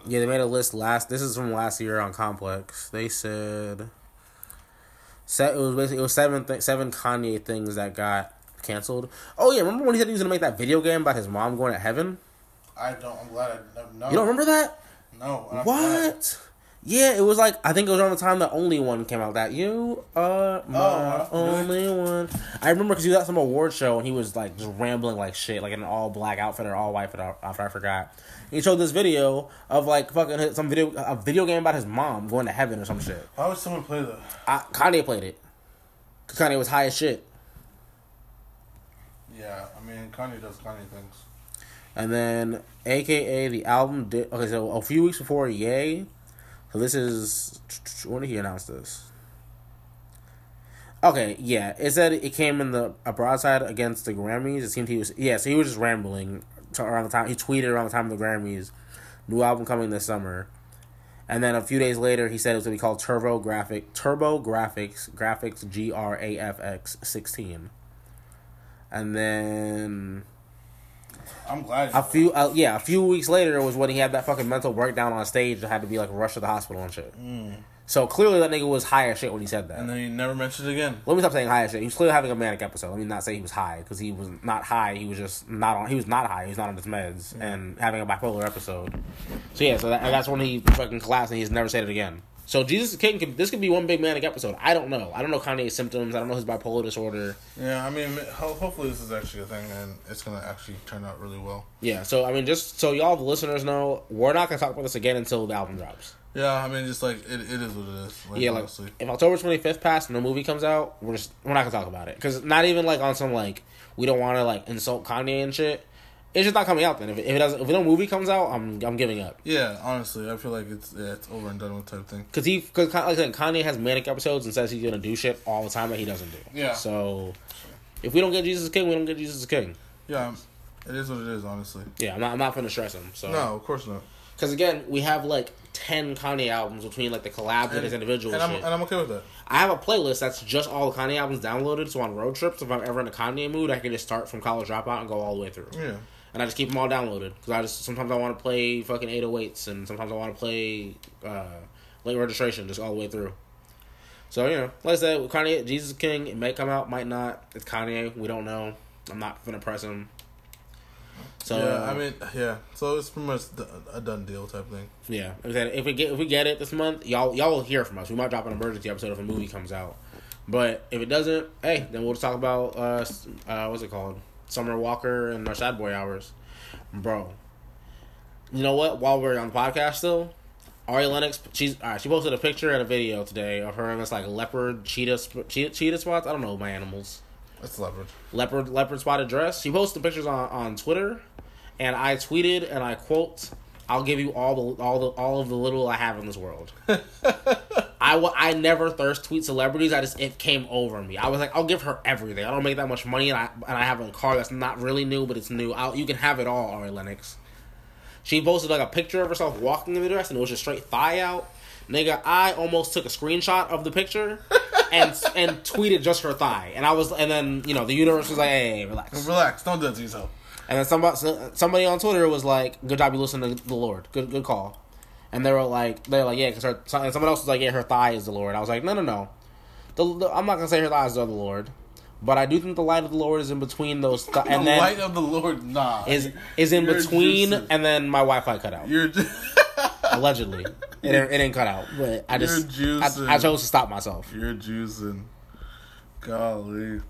Yeah, they made a list last. This is from last year on Complex. They said. It was basically it was seven th- seven Kanye things that got canceled. Oh yeah, remember when he said he was gonna make that video game about his mom going to heaven? I don't. I'm glad I never know. You don't remember that? No. I'm glad. Yeah, it was like I think it was around the time the only one came out. That you are oh, my Oh, really? only one. I remember because he was at some award show and he was like just rambling like shit, like in an all black outfit or all white outfit. After I forgot. He showed this video of like fucking some video a video game about his mom going to heaven or some shit. Why would someone play that? I, Kanye played it. Cause Kanye was high as shit. Yeah, I mean, Kanye does Kanye things. And then, AKA the album did. Okay, so a few weeks before Ye. So this is. When did he announce this? Okay, yeah. It said it came in the a broadside against the Grammys. It seemed he was. Yeah, so he was just rambling around the time. He tweeted around the time of the Grammys. New album coming this summer. And then a few days later, he said it was to be called Turbo Graphic, Turbo Grafx, Graphics G R A F X 16. And then I'm glad. a few, uh, yeah, a few weeks later was when he had that fucking mental breakdown on stage and had to be like rushed to the hospital and shit. So clearly that nigga was high as shit when he said that. and then he never mentioned it again. Let me stop saying high as shit. He was clearly having a manic episode. Let me not say he was high because he was not high. He was just not on. He was not high. He was not on his meds and having a bipolar episode. So yeah, so that, that's when he fucking collapsed and he's never said it again. So Jesus King. Could, this could be one big manic episode. I don't know. I don't know Kanye's symptoms. I don't know his bipolar disorder. Yeah, I mean, ho- hopefully this is actually a thing and it's gonna actually turn out really well. Yeah. So I mean, just so y'all the listeners know, we're not gonna talk about this again until the album drops. Yeah, I mean, just like it, it is what it is. Like, yeah, like honestly. if October twenty fifth passed and the movie comes out, we're just we're not gonna talk about it because not even like on some like we don't want to like insult Kanye and shit. It's just not coming out then. If if it doesn't, if no movie comes out, I'm I'm giving up yeah, honestly, I feel like it's yeah, it's over and done with type thing. because he because like I said, Kanye has manic episodes and says he's gonna do shit all the time that he doesn't do. Yeah. So if we don't get Jesus King, we don't get Jesus King. Yeah, it is what it is. Honestly, Yeah, I'm not I'm not gonna stress him. So no, of course not. because again, we have like ten Kanye albums between like the collabs and, his individual and I'm, and I'm okay with that. I have a playlist that's just all the Kanye albums downloaded. So on road trips, if I'm ever in a Kanye mood, I can just start from College Dropout and go all the way through. Yeah, And I just keep them all downloaded because I just sometimes I want to play fucking 808s and sometimes I want to play uh, late registration just all the way through. So you know, like I said, with Kanye, Jesus King, it may come out, might not. It's Kanye, we don't know. I'm not gonna press him. So yeah. I mean, yeah. So it's pretty much a done deal type thing. Yeah, like I said, if we get if we get it this month, y'all y'all will hear from us. We might drop an emergency episode if a movie comes out. But if it doesn't, hey, then we'll just talk about uh, uh what's it called, Summer Walker and our Sad Boy hours, bro. You know what? While we're on the podcast still, Ari Lennox, she's all right, she posted a picture and a video today of her in this like leopard cheetah cheetah, cheetah spots. I don't know my animals It's leopard. leopard leopard spotted dress. She posted pictures on, on Twitter, and I tweeted and I quote, "I'll give you all the all the all of the little I have in this world." I I never thirst tweet celebrities. I just it came over me. I was like, I'll give her everything. I don't make that much money, and I and I have a car that's not really new, but it's new. I'll, you can have it all, Ari Lennox. She posted like a picture of herself walking in the dress, and it was just straight thigh out. Nigga, I almost took a screenshot of the picture and and tweeted just her thigh, and I was, and then you know the universe was like, hey, relax. Relax. Don't do that to yourself. And then somebody somebody on Twitter was like, "Good job, you listen to the Lord. Good good call." And they were like, they're like, yeah, because her. And someone else was like, yeah, her thigh is the Lord. I was like, no, no, no. The, the I'm not gonna say her thighs are the Lord, but I do think the light of the Lord is in between those. Th- and the then light of the Lord, nah, is is in You're between, juicing. and then my Wi-Fi cut out. You're. Allegedly, it didn't, it didn't cut out, but I just You're juicing. I, I chose to stop myself. You're juicing. Golly.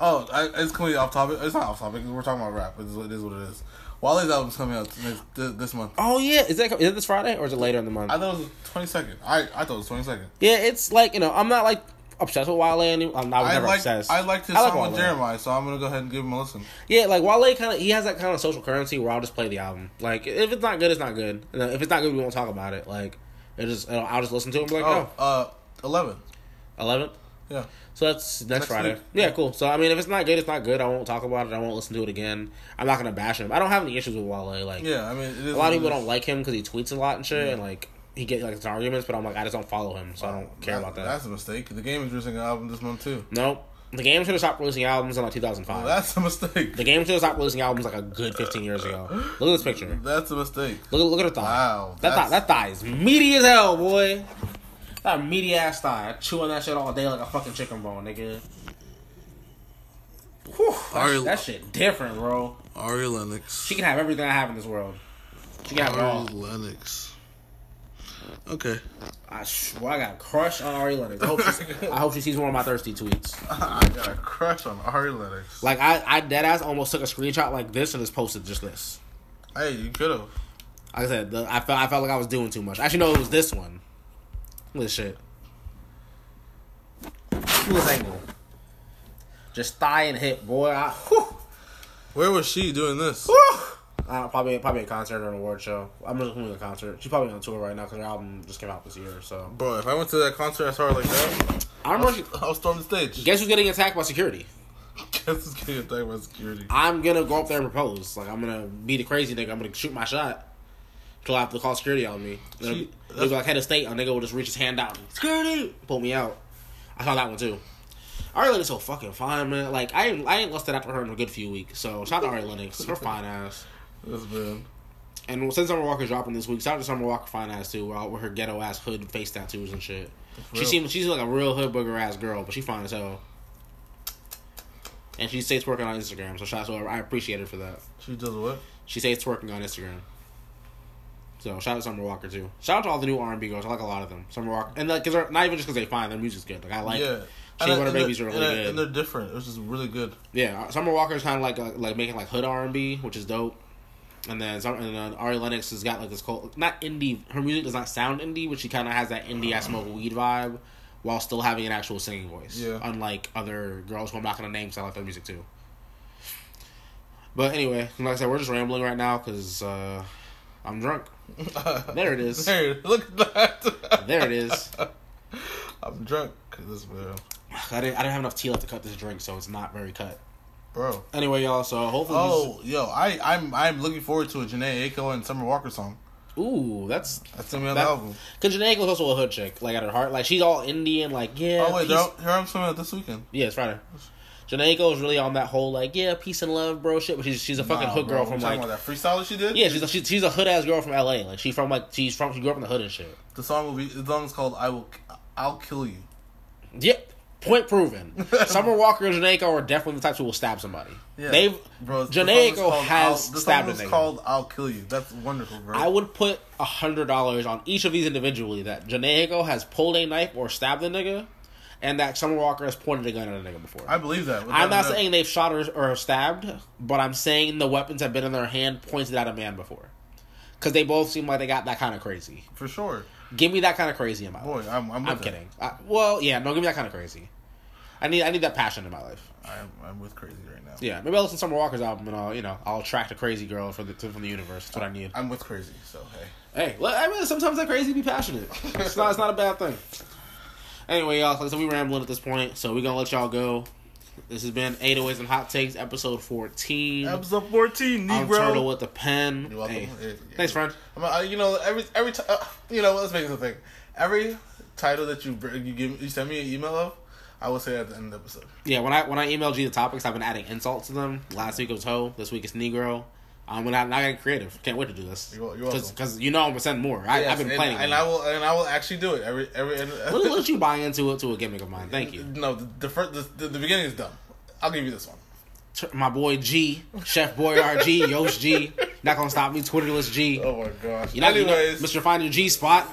Oh, I, it's completely off topic. It's not off topic. We're talking about rap. It is, it is what it is. Wale's album's coming out this, this month. Oh yeah, is that is it this Friday or is it later in the month? I thought it was twenty second. I I thought it was twenty second. yeah, it's like you know I'm not like obsessed with Wale anymore. I'm not I never like obsessed. I liked his I like song with. Jeremih, so I'm gonna go ahead and give him a listen. Yeah, like Wale kind of he has that kind of social currency where I'll just play the album. Like if it's not good, it's not good. And if it's not good, we won't talk about it. Like it just I'll just listen to him. like, Oh, oh, uh, eleven. 11th. Yeah. So that's next, Next Friday. week. Yeah, Yeah. cool. So I mean, if it's not good, it's not good. I won't talk about it. I won't listen to it again. I'm not gonna bash him. I don't have any issues with Wale. Like Yeah, I mean, it is a lot of people don't like him because he tweets a lot and shit, and like he get like his arguments. But I'm like, I just don't follow him, so I don't care about that. That's a mistake. The game is releasing an album this month too. Nope. The game should have stopped releasing albums in like 2005. Well, that's a mistake. the game should have stopped releasing albums like a good 15 years ago. Look at this picture. That's a mistake. Look, look at her thigh. Wow, That thigh, that thigh is meaty as hell, boy. That meaty ass thigh. Chewing that shit all day like a fucking chicken bone, nigga. Whew, that, Ari- that shit different, bro. Ari Lennox. She can have everything I have in this world. She can have it all. Lennox. Okay. I, well, I got a crush on Ari Lennox. I hope, she, I hope she sees one of my thirsty tweets. I got a crush on Ari Lennox. Like I, I dead ass almost took a screenshot like this and just posted just this. Hey, you could have. Like I said, the, I felt I felt like I was doing too much. Actually, no, it was this one. Look at shit. This angle. Just thigh and hip, boy. I, whew, Where was she doing this? Uh, probably probably a concert or an award show. I'm just going to a concert. She's probably on tour right now because her album just came out this year. So Bro, if I went to that concert I saw her like that, I remember. She, I'll storm the stage. guess who's getting attacked by security? Guess who's getting attacked by security? I'm gonna go up there and propose. Like I'm gonna be the crazy nigga. I'm gonna shoot my shot. I to call security on me. They'll uh, See, like head of state. A nigga will just reach his hand out. Security, pull me out. I saw that one too. Ari Lennox so fucking fine, man. Like I ain't, I ain't lusted after her in a good few weeks. So shout out to Ari Lennox. Her fine ass. This man. And since Summer Walker's dropping this week, shout out to Summer Walker fine ass too. With, her ghetto ass hood face tattoos and shit. She seems she's like a real hood booger ass girl, but she fine as hell. And she stays working on Instagram, so shout out to her. I appreciate her for that. She does what? She stays twerking on Instagram. So shout out to Summer Walker too. Shout out to all the new R and B girls. I like a lot of them. Summer Walker, and like, cause they're not even just because they fine. Their music's good. Like I like. yeah. Shea Butter and Babies they're- really and, good. And they're different. It was just really good. Yeah, uh, Summer Walker's kind of like uh, like making like hood R and B, which is dope. And then some, and then Ari Lennox has got like this cool, not indie. Her music does not sound indie, but she kind of has that indie I smoke weed vibe, while still having an actual singing voice. Yeah. Unlike other girls who I'm not gonna name, because I like their music too. But anyway, like I said, we're just rambling right now because uh, I'm drunk. There it is. There, look at that. There it is. I'm drunk. This man, I didn't, I didn't have enough tea left to cut this drink, so it's not very cut. bro. Anyway, y'all. So hopefully, Oh, yo, I, I'm, I'm looking forward to a Jhené Aiko and Summer Walker song. ooh, that's That's gonna be on That- the album. Cause Jhené was also a hood chick, like at her heart, like she's all Indian, like yeah. Oh wait, peace- they're, here I'm coming out this weekend. yeah, it's Friday. Jhené is really on that whole like yeah, peace and love, bro, shit. But she's she's a fucking Nah, hood bro, girl from like about that freestyle that she did. yeah, she's a, she's she's a hood ass girl from L.A. Like she's from like she's from she grew up in the hood and shit. The song will be. The song is called "I Will, I'll Kill You." Yep, point proven. Summer Walker and Jhené are definitely the types who will stab somebody. Yeah, They've bro. the Jhené song called has stabbed song a is nigga. called "I'll Kill You." That's wonderful, bro. I would put a hundred dollars on each of these individually that Jhené has pulled a knife or stabbed a nigga, and that Summer Walker has pointed a gun at a nigga before. I believe that. without I'm not saying they've shot or, or stabbed, but I'm saying the weapons have been in their hand pointed at a man before. Because they both seem like they got that kind of crazy. for sure. Give me that kind of crazy in my Boy, life. I'm. I'm, I'm kidding. I, well, yeah, no, give me that kind of crazy. I need I need that passion in my life. I'm, I'm with crazy right now. Yeah, maybe I'll listen to Summer Walker's album and I'll you know I'll attract a crazy girl from the from the universe. That's what I need. I'm with crazy. So hey, Hey, well, I mean sometimes that crazy be passionate. It's not it's not a bad thing. Anyway, y'all, so we rambling at this point, so we're gonna let y'all go. This has been 808s and Hot Takes, episode 14. Episode fourteen, Negro. I'm Negro. Turtle with the pen. You're welcome. Hey, Yeah, yeah. Thanks, friend. I'm, uh, you know, every every time, uh, you know, let's make this a thing. Every title that you br- you give you send me an email of, I will say at the end of the episode. Yeah, when I when I emailed you the topics, I've been adding insults to them. Last week was hoe. This week it's Negro. I'm gonna not getting creative. Can't wait to do this. You're- you're welcome. Because you know I'm gonna send more. I, Yes, I've been and, planning. and it. I will and I will actually do it every every. And, What let you buy into it to a gimmick of mine? Thank you. No, the the, first, the the beginning is dumb. I'll give you this one. My boy G, Chef Boy RG, Yost G. Not gonna stop me, Twitterless G. Oh my gosh. You know, you know, Anyways, Mr. Find Your G spot.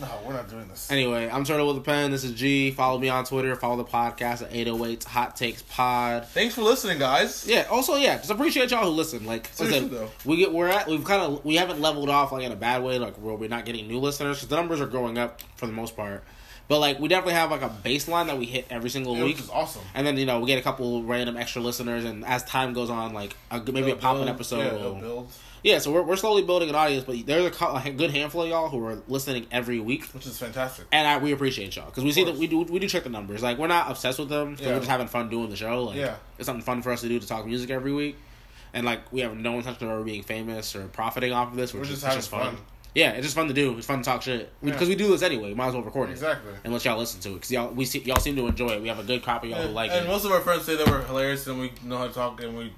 No, we're not doing this. Anyway, I'm Turtle with a pen. This is G. Follow me on Twitter. Follow the podcast at 808 Hot Takes Pod. Thanks for listening, guys. Yeah. Also, yeah, just appreciate y'all who listen. Like, I Seriously, said, though. we get we're at we've kind of we haven't leveled off like in a bad way, like where we're not getting new listeners because the numbers are growing up for the most part. But like, we definitely have like a baseline that we hit every single It week. was awesome. And then you know we get a couple random extra listeners, and as time goes on, like a, maybe a It'll pop-in build- episode. Yeah, it'll build, yeah, so we're, we're slowly building an audience, but there's a, a good handful of y'all who are listening every week, which is fantastic. and I, we appreciate y'all because we see that we do we do check the numbers. Like we're not obsessed with them, Yeah. we're just having fun doing the show. Like Yeah. it's something fun for us to do to talk music every week, and like we have no intention of ever being famous or profiting off of this. We're We're just just, having fun. fun. Yeah, it's just fun to do. It's fun to talk shit Yeah. because we do this anyway. Might as well record it Exactly. and let y'all listen to it because y'all we see y'all seem to enjoy it. We have a good copy of y'all who And, like and it. most of our friends say that we're hilarious and we know how to talk and we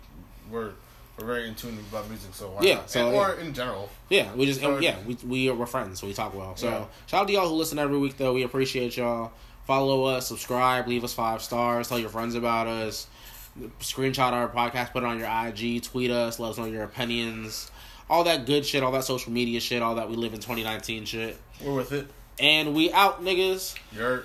we're we're very in tune about music. So why Yeah, not? so, And- yeah. or in general. Yeah, we just So- yeah we we are we're friends, so we talk well. So Yeah. shout out to y'all who listen every week though. We appreciate y'all. Follow us, subscribe, leave us five stars, tell your friends about us. Screenshot our podcast, put it on your IG, tweet us, let us know your opinions, all that good shit, all that social media shit, all that we live in 2019 shit. We're with it. And we out, niggas. You're.